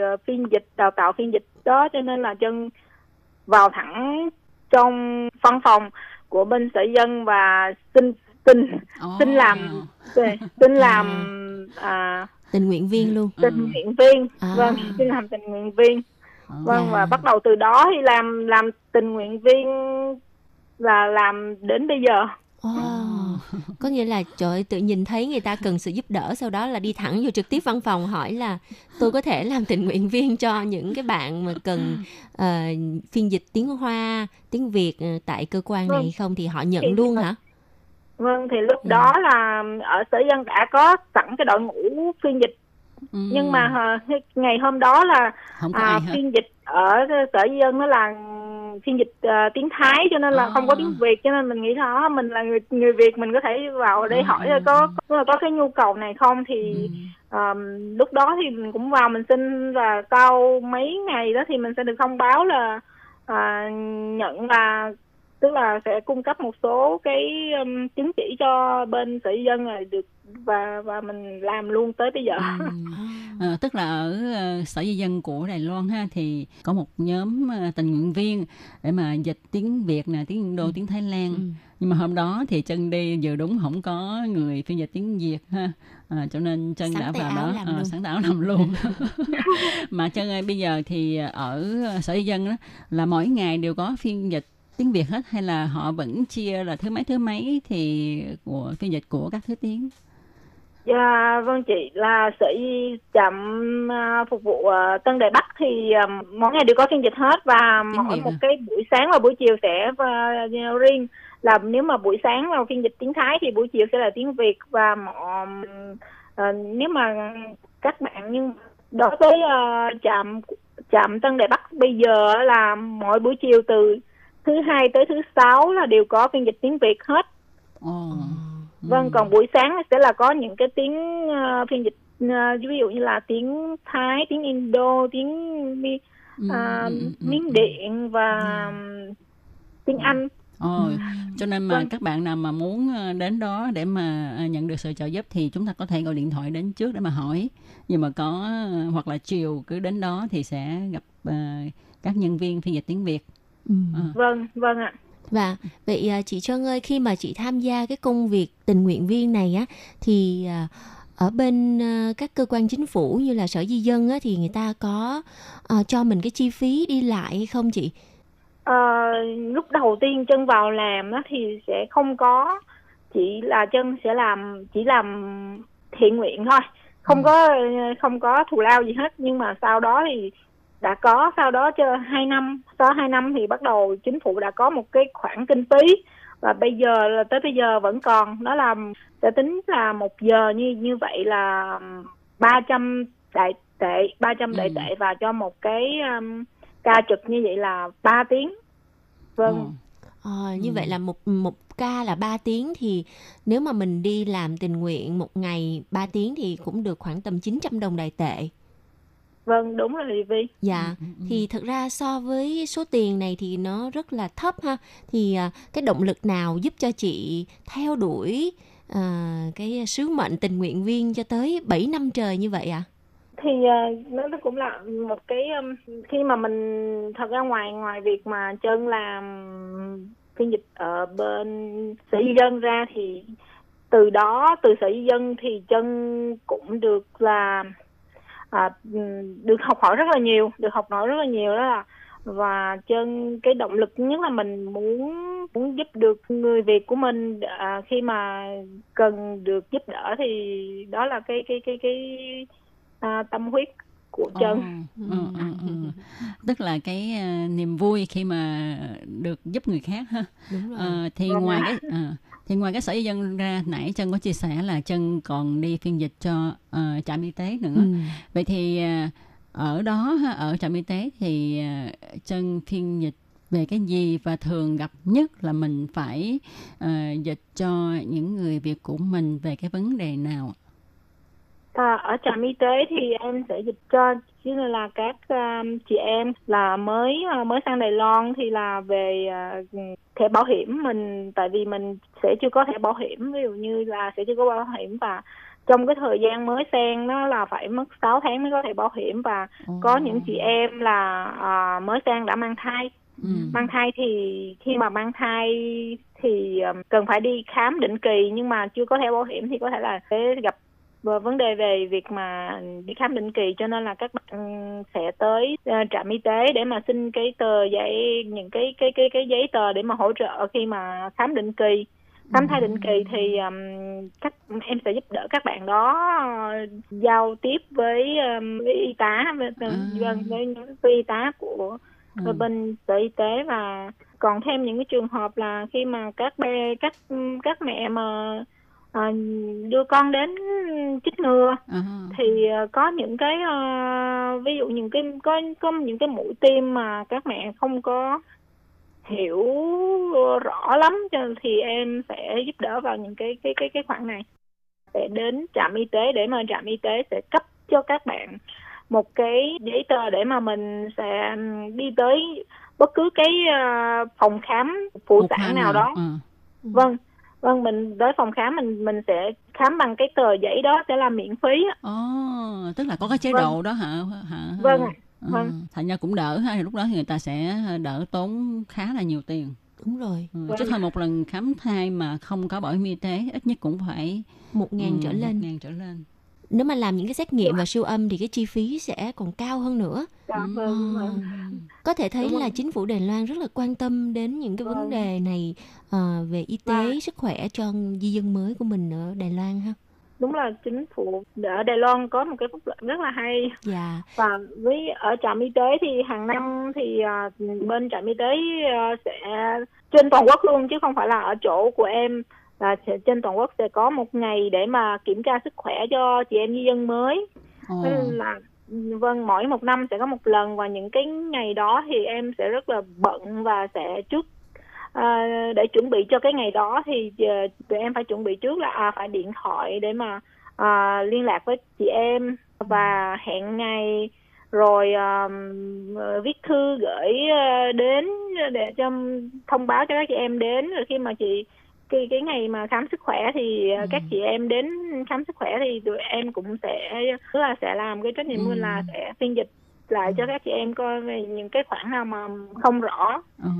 ờ, phiên dịch đào tạo phiên dịch đó cho nên là chân vào thẳng trong văn phòng của bên sở dân và xin xin xin làm xin (laughs) làm à, tình nguyện viên luôn. tình nguyện viên. À. vâng xin làm tình nguyện viên. Vâng và bắt đầu từ đó thì làm làm tình nguyện viên là làm đến bây giờ. Wow. Có nghĩa là trời ơi, tự nhìn thấy người ta cần sự giúp đỡ sau đó là đi thẳng vô trực tiếp văn phòng hỏi là tôi có thể làm tình nguyện viên cho những cái bạn mà cần ờ, phiên dịch tiếng Hoa, tiếng Việt ờ, tại cơ quan này Vâng. hay không thì họ nhận Thì- luôn hả? vâng thì lúc Dạ. đó là ở sở dân đã có sẵn cái đội ngũ phiên dịch Ừ. nhưng mà ờ, ngày hôm đó là không à, phiên dịch ở sở dân nó là phiên dịch ờ, tiếng Thái cho nên là À. không có tiếng Việt cho nên mình nghĩ là mình là người người Việt mình có thể vào để À, hỏi à, là có có có cái nhu cầu này không thì Ừ. ờm, lúc đó thì mình cũng vào mình xin và sau mấy ngày đó thì mình sẽ được thông báo là à, nhận là tức là sẽ cung cấp một số cái um, chứng chỉ cho bên sở dân là được và và mình làm luôn tới bây giờ Ừ. (laughs) Ờ, tức là ở ờ, sở di dân của Đài Loan ha thì có một nhóm ờ, tình nguyện viên để mà dịch tiếng Việt nè, tiếng Indo, tiếng Thái Lan. Ừ. Nhưng mà hôm đó thì chân đi vừa đúng không có người phiên dịch tiếng Việt ha. À, cho nên chân đã vào đó luôn. sẵn áo làm luôn. (laughs) mà chân ơi bây giờ thì ở sở di dân đó là mỗi ngày đều có phiên dịch tiếng Việt hết hay là họ vẫn chia là thứ mấy thứ mấy thì của phiên dịch của các thứ tiếng. Dạ, vâng chị là di trạm à, phục vụ à, Tân Đài Bắc thì à, mỗi ngày đều có phiên dịch hết và Tiếng mỗi Việt một hả? cái buổi sáng và buổi chiều sẽ à, riêng là nếu mà buổi sáng là phiên dịch tiếng Thái thì buổi chiều sẽ là tiếng Việt và mọi à, nếu mà các bạn nhưng đối với à, trạm trạm Tân Đài Bắc bây giờ là mỗi buổi chiều từ thứ hai tới thứ sáu là đều có phiên dịch tiếng Việt hết Ồ. Vâng, Ừ. còn buổi sáng sẽ là có những cái tiếng ờ, phiên dịch ờ, ví dụ như là tiếng Thái, tiếng Indo, tiếng Mi, Ừ, à, ừ, ừ, ừ. Miến Điện và tiếng Anh. Ồ, cho nên mà Vâng. các bạn nào mà muốn ờ, đến đó để mà ờ, nhận được sự trợ giúp thì chúng ta có thể gọi điện thoại đến trước để mà hỏi. Nhưng mà có ờ, hoặc là chiều cứ đến đó thì sẽ gặp ờ, các nhân viên phiên dịch tiếng Việt. Ừ. Ờ. Vâng, vâng ạ. Và vậy à, chị Trân ơi khi mà chị tham gia cái công việc tình nguyện viên này á thì à, ở bên à, các cơ quan chính phủ như là sở di dân á thì người ta có à, cho mình cái chi phí đi lại hay không chị? Ờ, lúc đầu tiên chân vào làm á thì sẽ không có chỉ là chân sẽ làm chỉ làm thiện nguyện thôi không có không có thù lao gì hết nhưng mà sau đó thì đã có sau đó cho hai năm sau hai năm thì bắt đầu chính phủ đã có một cái khoản kinh phí và bây giờ là tới bây giờ vẫn còn đó là sẽ tính là một giờ như như vậy là 300 đại tệ 300 đại Ừ. tệ và cho một cái um, ca trực như vậy là 3 tiếng vâng Ồ. Ờ, như Ừ. vậy là một một ca là 3 tiếng thì nếu mà mình đi làm tình nguyện một ngày 3 tiếng thì cũng được khoảng tầm 900 đồng đại tệ. Vâng đúng rồi Lì Vi Dạ, Ừ, thì thực ra so với số tiền này thì nó rất là thấp ha. Thì à, cái động lực nào giúp cho chị theo đuổi à, cái sứ mệnh tình nguyện viên cho tới 7 năm trời như vậy ạ? thì uh, nó nó cũng là một cái um, khi mà mình thật ra ngoài ngoài việc mà chân làm phiên dịch ở bên sở di dân ra thì từ đó từ sở di dân thì chân cũng được là à, ừm, được học hỏi rất là nhiều được học hỏi rất là nhiều đó là và chân cái động lực nhất là mình muốn muốn giúp được người Việt của mình à, khi mà cần được giúp đỡ thì đó là cái cái cái cái à, tâm huyết của chân Ồ, ừ, ừ, ừ. Tức là cái ờ, niềm vui khi mà được giúp người khác ha. Đúng rồi. Ờ, thì Vâng ngoài ạ. cái ờ, thì ngoài cái sở di dân ra nãy chân có chia sẻ là chân còn đi phiên dịch cho ờ, trạm y tế nữa. Ừ. Vậy thì ờ, ở đó ha, ở trạm y tế thì ờ, chân phiên dịch về cái gì và thường gặp nhất là mình phải ờ, dịch cho những người Việt của mình về cái vấn đề nào? À, ở trạm y tế thì em sẽ dịch cho chứ là các um, chị em là mới uh, mới sang Đài Loan thì là về uh, thẻ bảo hiểm mình tại vì mình sẽ chưa có thẻ bảo hiểm. Ví dụ như là sẽ chưa có bảo hiểm và trong cái thời gian mới sang nó là phải mất 6 tháng mới có thẻ bảo hiểm và có những chị em là à, mới sang đã mang thai. Ừ. mang thai thì khi mà mang thai thì cần phải đi khám định kỳ nhưng mà chưa có thẻ bảo hiểm thì có thể là sẽ gặp và vấn đề về việc mà đi khám định kỳ cho nên là các bạn sẽ tới ờ, trạm y tế để mà xin cái tờ giấy những cái cái cái cái giấy tờ để mà hỗ trợ khi mà khám định kỳ. Khám thai định kỳ thì um, các em sẽ giúp đỡ các bạn đó uh, giao tiếp với, um, với y tá với, vâng với những với y tá của Ừ. bên sở y tế. Và còn thêm những cái trường hợp là khi mà các bé các các mẹ mà à, đưa con đến chích ngừa. À, thì ờ, có những cái ờ, ví dụ những cái có có những cái mũi tiêm mà các mẹ không có hiểu rõ lắm cho thì em sẽ giúp đỡ vào những cái cái cái cái khoản này. Sẽ đến trạm y tế để mà trạm y tế sẽ cấp cho các bạn một cái giấy tờ để mà mình sẽ đi tới bất cứ cái phòng khám phụ sản nào đó. Ừ. vâng vâng mình tới phòng khám mình mình sẽ khám bằng cái tờ giấy đó sẽ là miễn phí á. Ồ, tức là có cái chế Vâng. độ đó hả? hả? Vâng ạ, Ừ, vâng. Thành ra cũng đỡ ha, thì lúc đó thì người ta sẽ đỡ tốn khá là nhiều tiền. Đúng rồi, Ừ, Vâng. chứ thôi một lần khám thai mà không có bảo hiểm y tế ít nhất cũng phải một ngàn ừ, trở một lên. ngàn trở lên. Nếu mà làm những cái xét nghiệm và siêu âm thì cái chi phí sẽ còn cao hơn nữa. Vâng. Có thể thấy là chính phủ Đài Loan rất là quan tâm đến những cái vấn Vâng. đề này ờ, về y tế, sức khỏe cho di dân mới của mình ở Đài Loan ha. đúng là chính phủ ở Đài Loan có một cái phúc lợi rất là hay Dạ, và với ở trạm y tế thì hàng năm thì à, bên trạm y tế à, sẽ trên toàn quốc luôn chứ không phải là ở chỗ của em là trên toàn quốc sẽ có một ngày để mà kiểm tra sức khỏe cho chị em di dân mới. Nên là vâng mỗi một năm sẽ có một lần và những cái ngày đó thì em sẽ rất là bận và sẽ trước à, để chuẩn bị cho cái ngày đó thì giờ tụi em phải chuẩn bị trước là à, phải điện thoại để mà à, liên lạc với chị em. Và hẹn ngày rồi à, viết thư gửi à, đến để cho thông báo cho các chị em đến. Rồi khi mà chị cái cái ngày mà khám sức khỏe thì à, các chị em đến khám sức khỏe thì tụi em cũng sẽ tức là sẽ làm cái trách nhiệm Ừ. là sẽ phiên dịch lại cho các chị em coi về những cái khoản nào mà không rõ Ờ.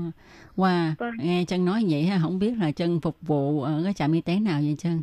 Wow, Vâng. nghe chân nói vậy ha, không biết là chân phục vụ ở cái trạm y tế nào vậy chân?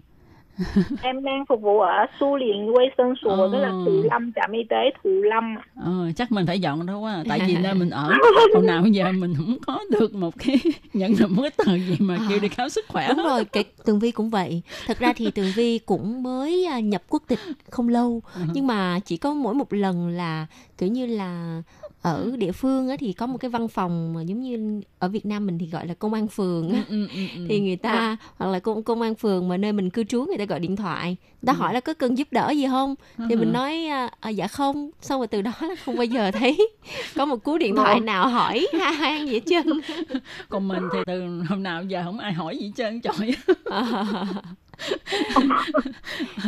(laughs) em đang phục vụ ở Su Liền Quê Sơn Sùa Ồ. tức là Thù Lâm trạm y tế Thù Lâm Ờ, chắc mình phải dọn đó quá, tại vì (laughs) nơi mình ở hồi nào giờ mình không có được một cái (laughs) nhận được một cái tờ gì mà kêu đi khám sức khỏe. đúng rồi, cái Tường Vi cũng vậy. Thật ra thì Tường Vi cũng mới à, nhập quốc tịch không lâu, Ừ. nhưng mà chỉ có mỗi một lần là kiểu như là ở địa phương thì có một cái văn phòng mà giống như ở Việt Nam mình thì gọi là công an phường. Ừ, ừ, ừ. thì người ta hoặc là công công an phường mà nơi mình cư trú người ta gọi điện thoại. Người ta hỏi là có cần giúp đỡ gì không? Thì mình nói à, à, dạ không. Xong rồi từ đó là không bao giờ thấy (laughs) có một cú điện thoại nào hỏi (laughs) ha han gì hết trơn. (laughs) Còn mình thì từ hôm nào giờ không ai hỏi gì hết trơn trời.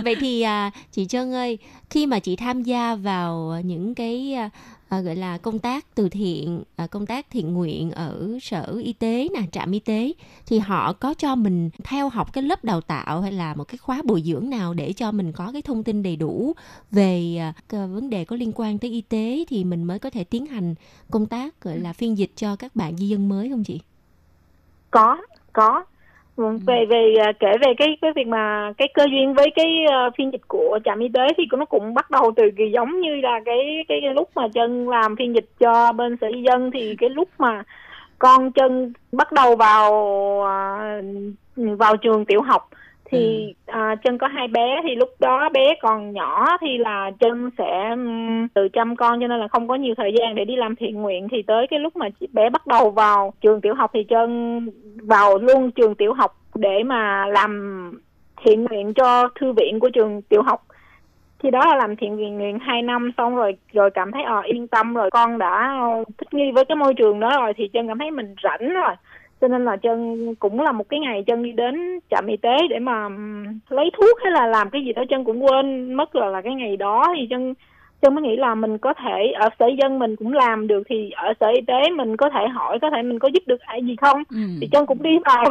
vậy thì à, chị Trân ơi khi mà chị tham gia vào những cái à, gọi là công tác từ thiện à, công tác thiện nguyện ở sở y tế nè trạm y tế thì họ có cho mình theo học cái lớp đào tạo hay là một cái khóa bồi dưỡng nào để cho mình có cái thông tin đầy đủ về à, vấn đề có liên quan tới y tế thì mình mới có thể tiến hành công tác gọi là phiên dịch cho các bạn di dân mới không chị? có có Vâng, về về à, kể về cái cái việc mà cái cơ duyên với cái à, phiên dịch của trạm y tế thì nó cũng bắt đầu từ kỳ giống như là cái cái, cái lúc mà chân làm phiên dịch cho bên sở dân thì cái lúc mà con chân bắt đầu vào à, vào trường tiểu học thì à, chân có hai bé thì lúc đó bé còn nhỏ thì là chân sẽ ừm, tự chăm con cho nên là không có nhiều thời gian để đi làm thiện nguyện. Thì tới cái lúc mà bé bắt đầu vào trường tiểu học thì chân vào luôn trường tiểu học để mà làm thiện nguyện cho thư viện của trường tiểu học. Khi đó là làm thiện nguyện nguyện hai năm xong rồi rồi cảm thấy ờ yên tâm rồi con đã thích nghi với cái môi trường đó rồi thì chân cảm thấy mình rảnh rồi cho nên là chân cũng là một cái ngày chân đi đến trạm y tế để mà lấy thuốc hay là làm cái gì đó. Chân cũng quên mất là là cái ngày đó thì chân chân mới nghĩ là mình có thể ở sở dân mình cũng làm được thì ở sở y tế mình có thể hỏi có thể mình có giúp được ai gì không? Ừ. thì chân cũng đi vào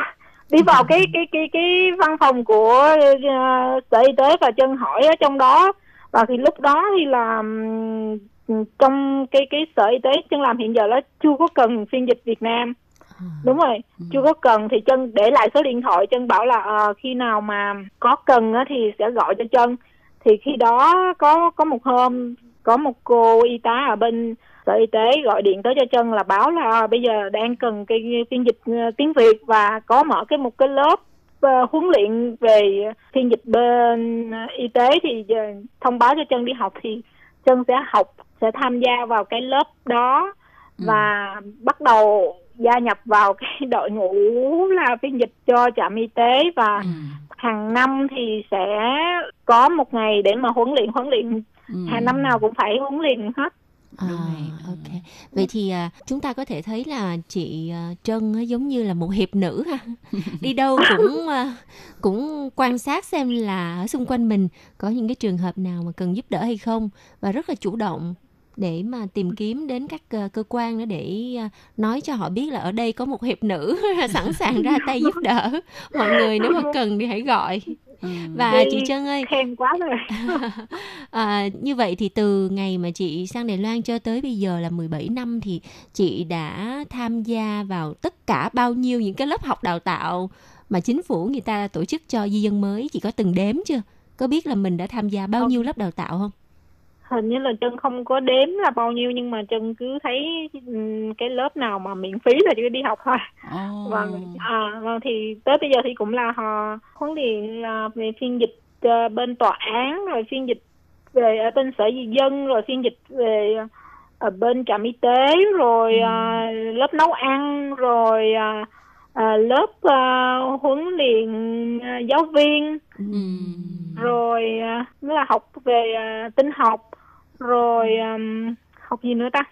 đi vào cái cái cái cái văn phòng của ờ, sở y tế và chân hỏi ở trong đó. Và thì lúc đó thì là trong cái cái sở y tế chân làm hiện giờ là chưa có cần phiên dịch Việt Nam đúng rồi. Chưa có cần thì chân để lại số điện thoại chân bảo là ờ, khi nào mà có cần á, thì sẽ gọi cho chân thì khi đó có có một hôm có một cô y tá ở bên sở y tế gọi điện tới cho chân là báo là à, bây giờ đang cần cái phiên dịch ờ, tiếng Việt và có mở cái một cái lớp ờ, huấn luyện về phiên dịch bên ờ, y tế thì thông báo cho chân đi học thì chân sẽ học sẽ tham gia vào cái lớp đó và bắt đầu gia nhập vào cái (laughs) đội ngũ là phiên dịch cho trạm y tế và Ừ. hàng năm thì sẽ có một ngày để mà huấn luyện huấn luyện Ừ. hàng năm nào cũng phải huấn luyện hết À, ok. Vậy thì à, chúng ta có thể thấy là chị à, Trân á, giống như là một hiệp nữ ha. (laughs) Đi đâu cũng à, cũng quan sát xem là ở xung quanh mình có những cái trường hợp nào mà cần giúp đỡ hay không và rất là chủ động để mà tìm kiếm đến các cơ, cơ quan đó để à, nói cho họ biết là ở đây có một hiệp nữ (laughs) sẵn sàng ra (laughs) tay giúp đỡ mọi người nếu mà cần thì hãy gọi Ừ. và Đi chị Trân ơi khen quá rồi à, (laughs) như vậy thì từ ngày mà chị sang Đài Loan cho tới bây giờ là 17 năm thì chị đã tham gia vào tất cả bao nhiêu những cái lớp học đào tạo mà chính phủ người ta tổ chức cho di dân mới chị có từng đếm chưa? Có biết là mình đã tham gia bao nhiêu lớp đào tạo không? Hình như là chân không có đếm là bao nhiêu nhưng mà chân cứ thấy ừm, cái lớp nào mà miễn phí là chưa đi học thôi Ồ. (laughs) vâng à vâng thì tới bây giờ thì cũng là họ huấn luyện là về phiên dịch ờ, bên tòa án rồi phiên dịch về ở bên sở di dân rồi phiên dịch về ở bên trạm y tế rồi à, lớp nấu ăn rồi à, à, lớp à, huấn luyện à, giáo viên Ừ. rồi à, là học về à, tinh học rồi ừm, học gì nữa ta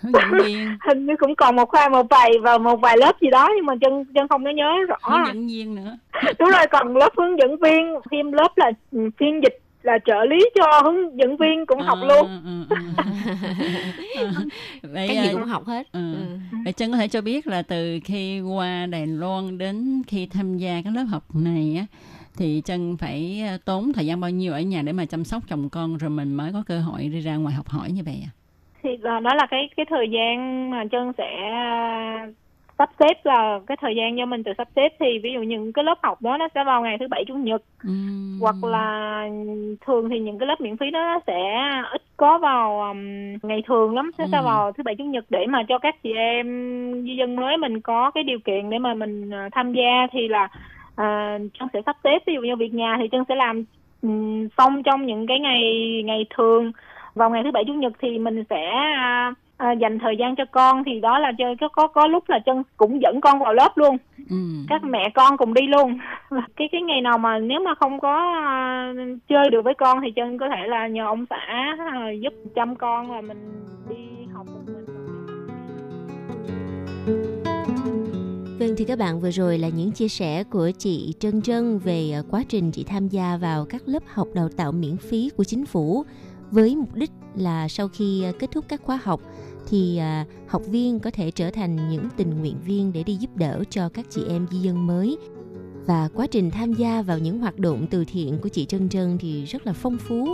Hướng dẫn viên. hình như cũng còn một khoa một vài và một vài lớp gì đó nhưng mà chân chân không có nhớ rõ Hướng dẫn viên nữa. (laughs) đúng rồi còn lớp hướng dẫn viên thêm lớp là ừ, phiên dịch là trợ lý cho hướng dẫn viên cũng học Ờ, luôn ừ, ừ, ừ. Vậy, Cái gì à, cũng học hết. Ừ. Ừ. Vậy Trân có thể cho biết là từ khi qua Đài Loan đến khi tham gia cái lớp học này á thì Trân phải à, tốn thời gian bao nhiêu ở nhà để mà chăm sóc chồng con rồi mình mới có cơ hội đi ra ngoài học hỏi như vậy à? thì là đó là cái cái thời gian mà chân sẽ à, sắp xếp là cái thời gian do mình tự sắp xếp thì ví dụ những cái lớp học đó nó sẽ vào ngày thứ bảy chủ nhật Ừm. hoặc là thường thì những cái lớp miễn phí đó nó sẽ ít có vào um, ngày thường lắm sẽ Ừ. vào thứ bảy chủ nhật để mà cho các chị em di dân mới mình có cái điều kiện để mà mình tham gia thì là à, chân sẽ sắp xếp ví dụ như việc nhà thì chân sẽ làm ừm, xong trong những cái ngày ngày thường. Vào ngày thứ bảy chủ nhật thì mình sẽ à, à, dành thời gian cho con. Thì đó là chơi có có có lúc là chân cũng dẫn con vào lớp luôn. Ừm. các mẹ con cùng đi luôn. (laughs) Cái cái ngày nào mà nếu mà không có à, chơi được với con thì chân có thể là nhờ ông xã à, giúp chăm con là mình đi Vâng thì các bạn vừa rồi là những chia sẻ của chị Trân Trân về ờ, quá trình chị tham gia vào các lớp học đào tạo miễn phí của chính phủ với mục đích là sau khi ờ, kết thúc các khóa học thì ờ, học viên có thể trở thành những tình nguyện viên để đi giúp đỡ cho các chị em di dân mới. Và quá trình tham gia vào những hoạt động từ thiện của chị Trân Trân thì rất là phong phú,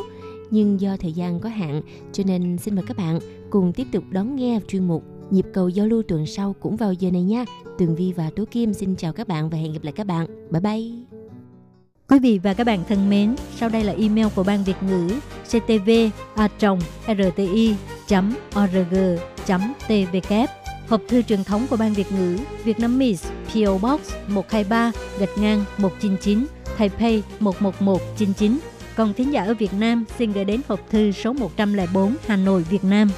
nhưng do thời gian có hạn, cho nên xin mời các bạn cùng tiếp tục đón nghe chuyên mục nhịp cầu giao lưu tuần sau cũng vào giờ này nha Tường Vi và Tố Kim xin chào các bạn và hẹn gặp lại các bạn. Bye bye! Quý vị và các bạn thân mến, sau đây là email của Ban Việt ngữ ctv a rti org tvk Hộp thư truyền thống của Ban Việt ngữ Việt Nam Miss PO Box 123 gạch ngang 199 Taipei 11199 Còn thính giả ở Việt Nam xin gửi đến hộp thư số 104 Hà Nội, Việt Nam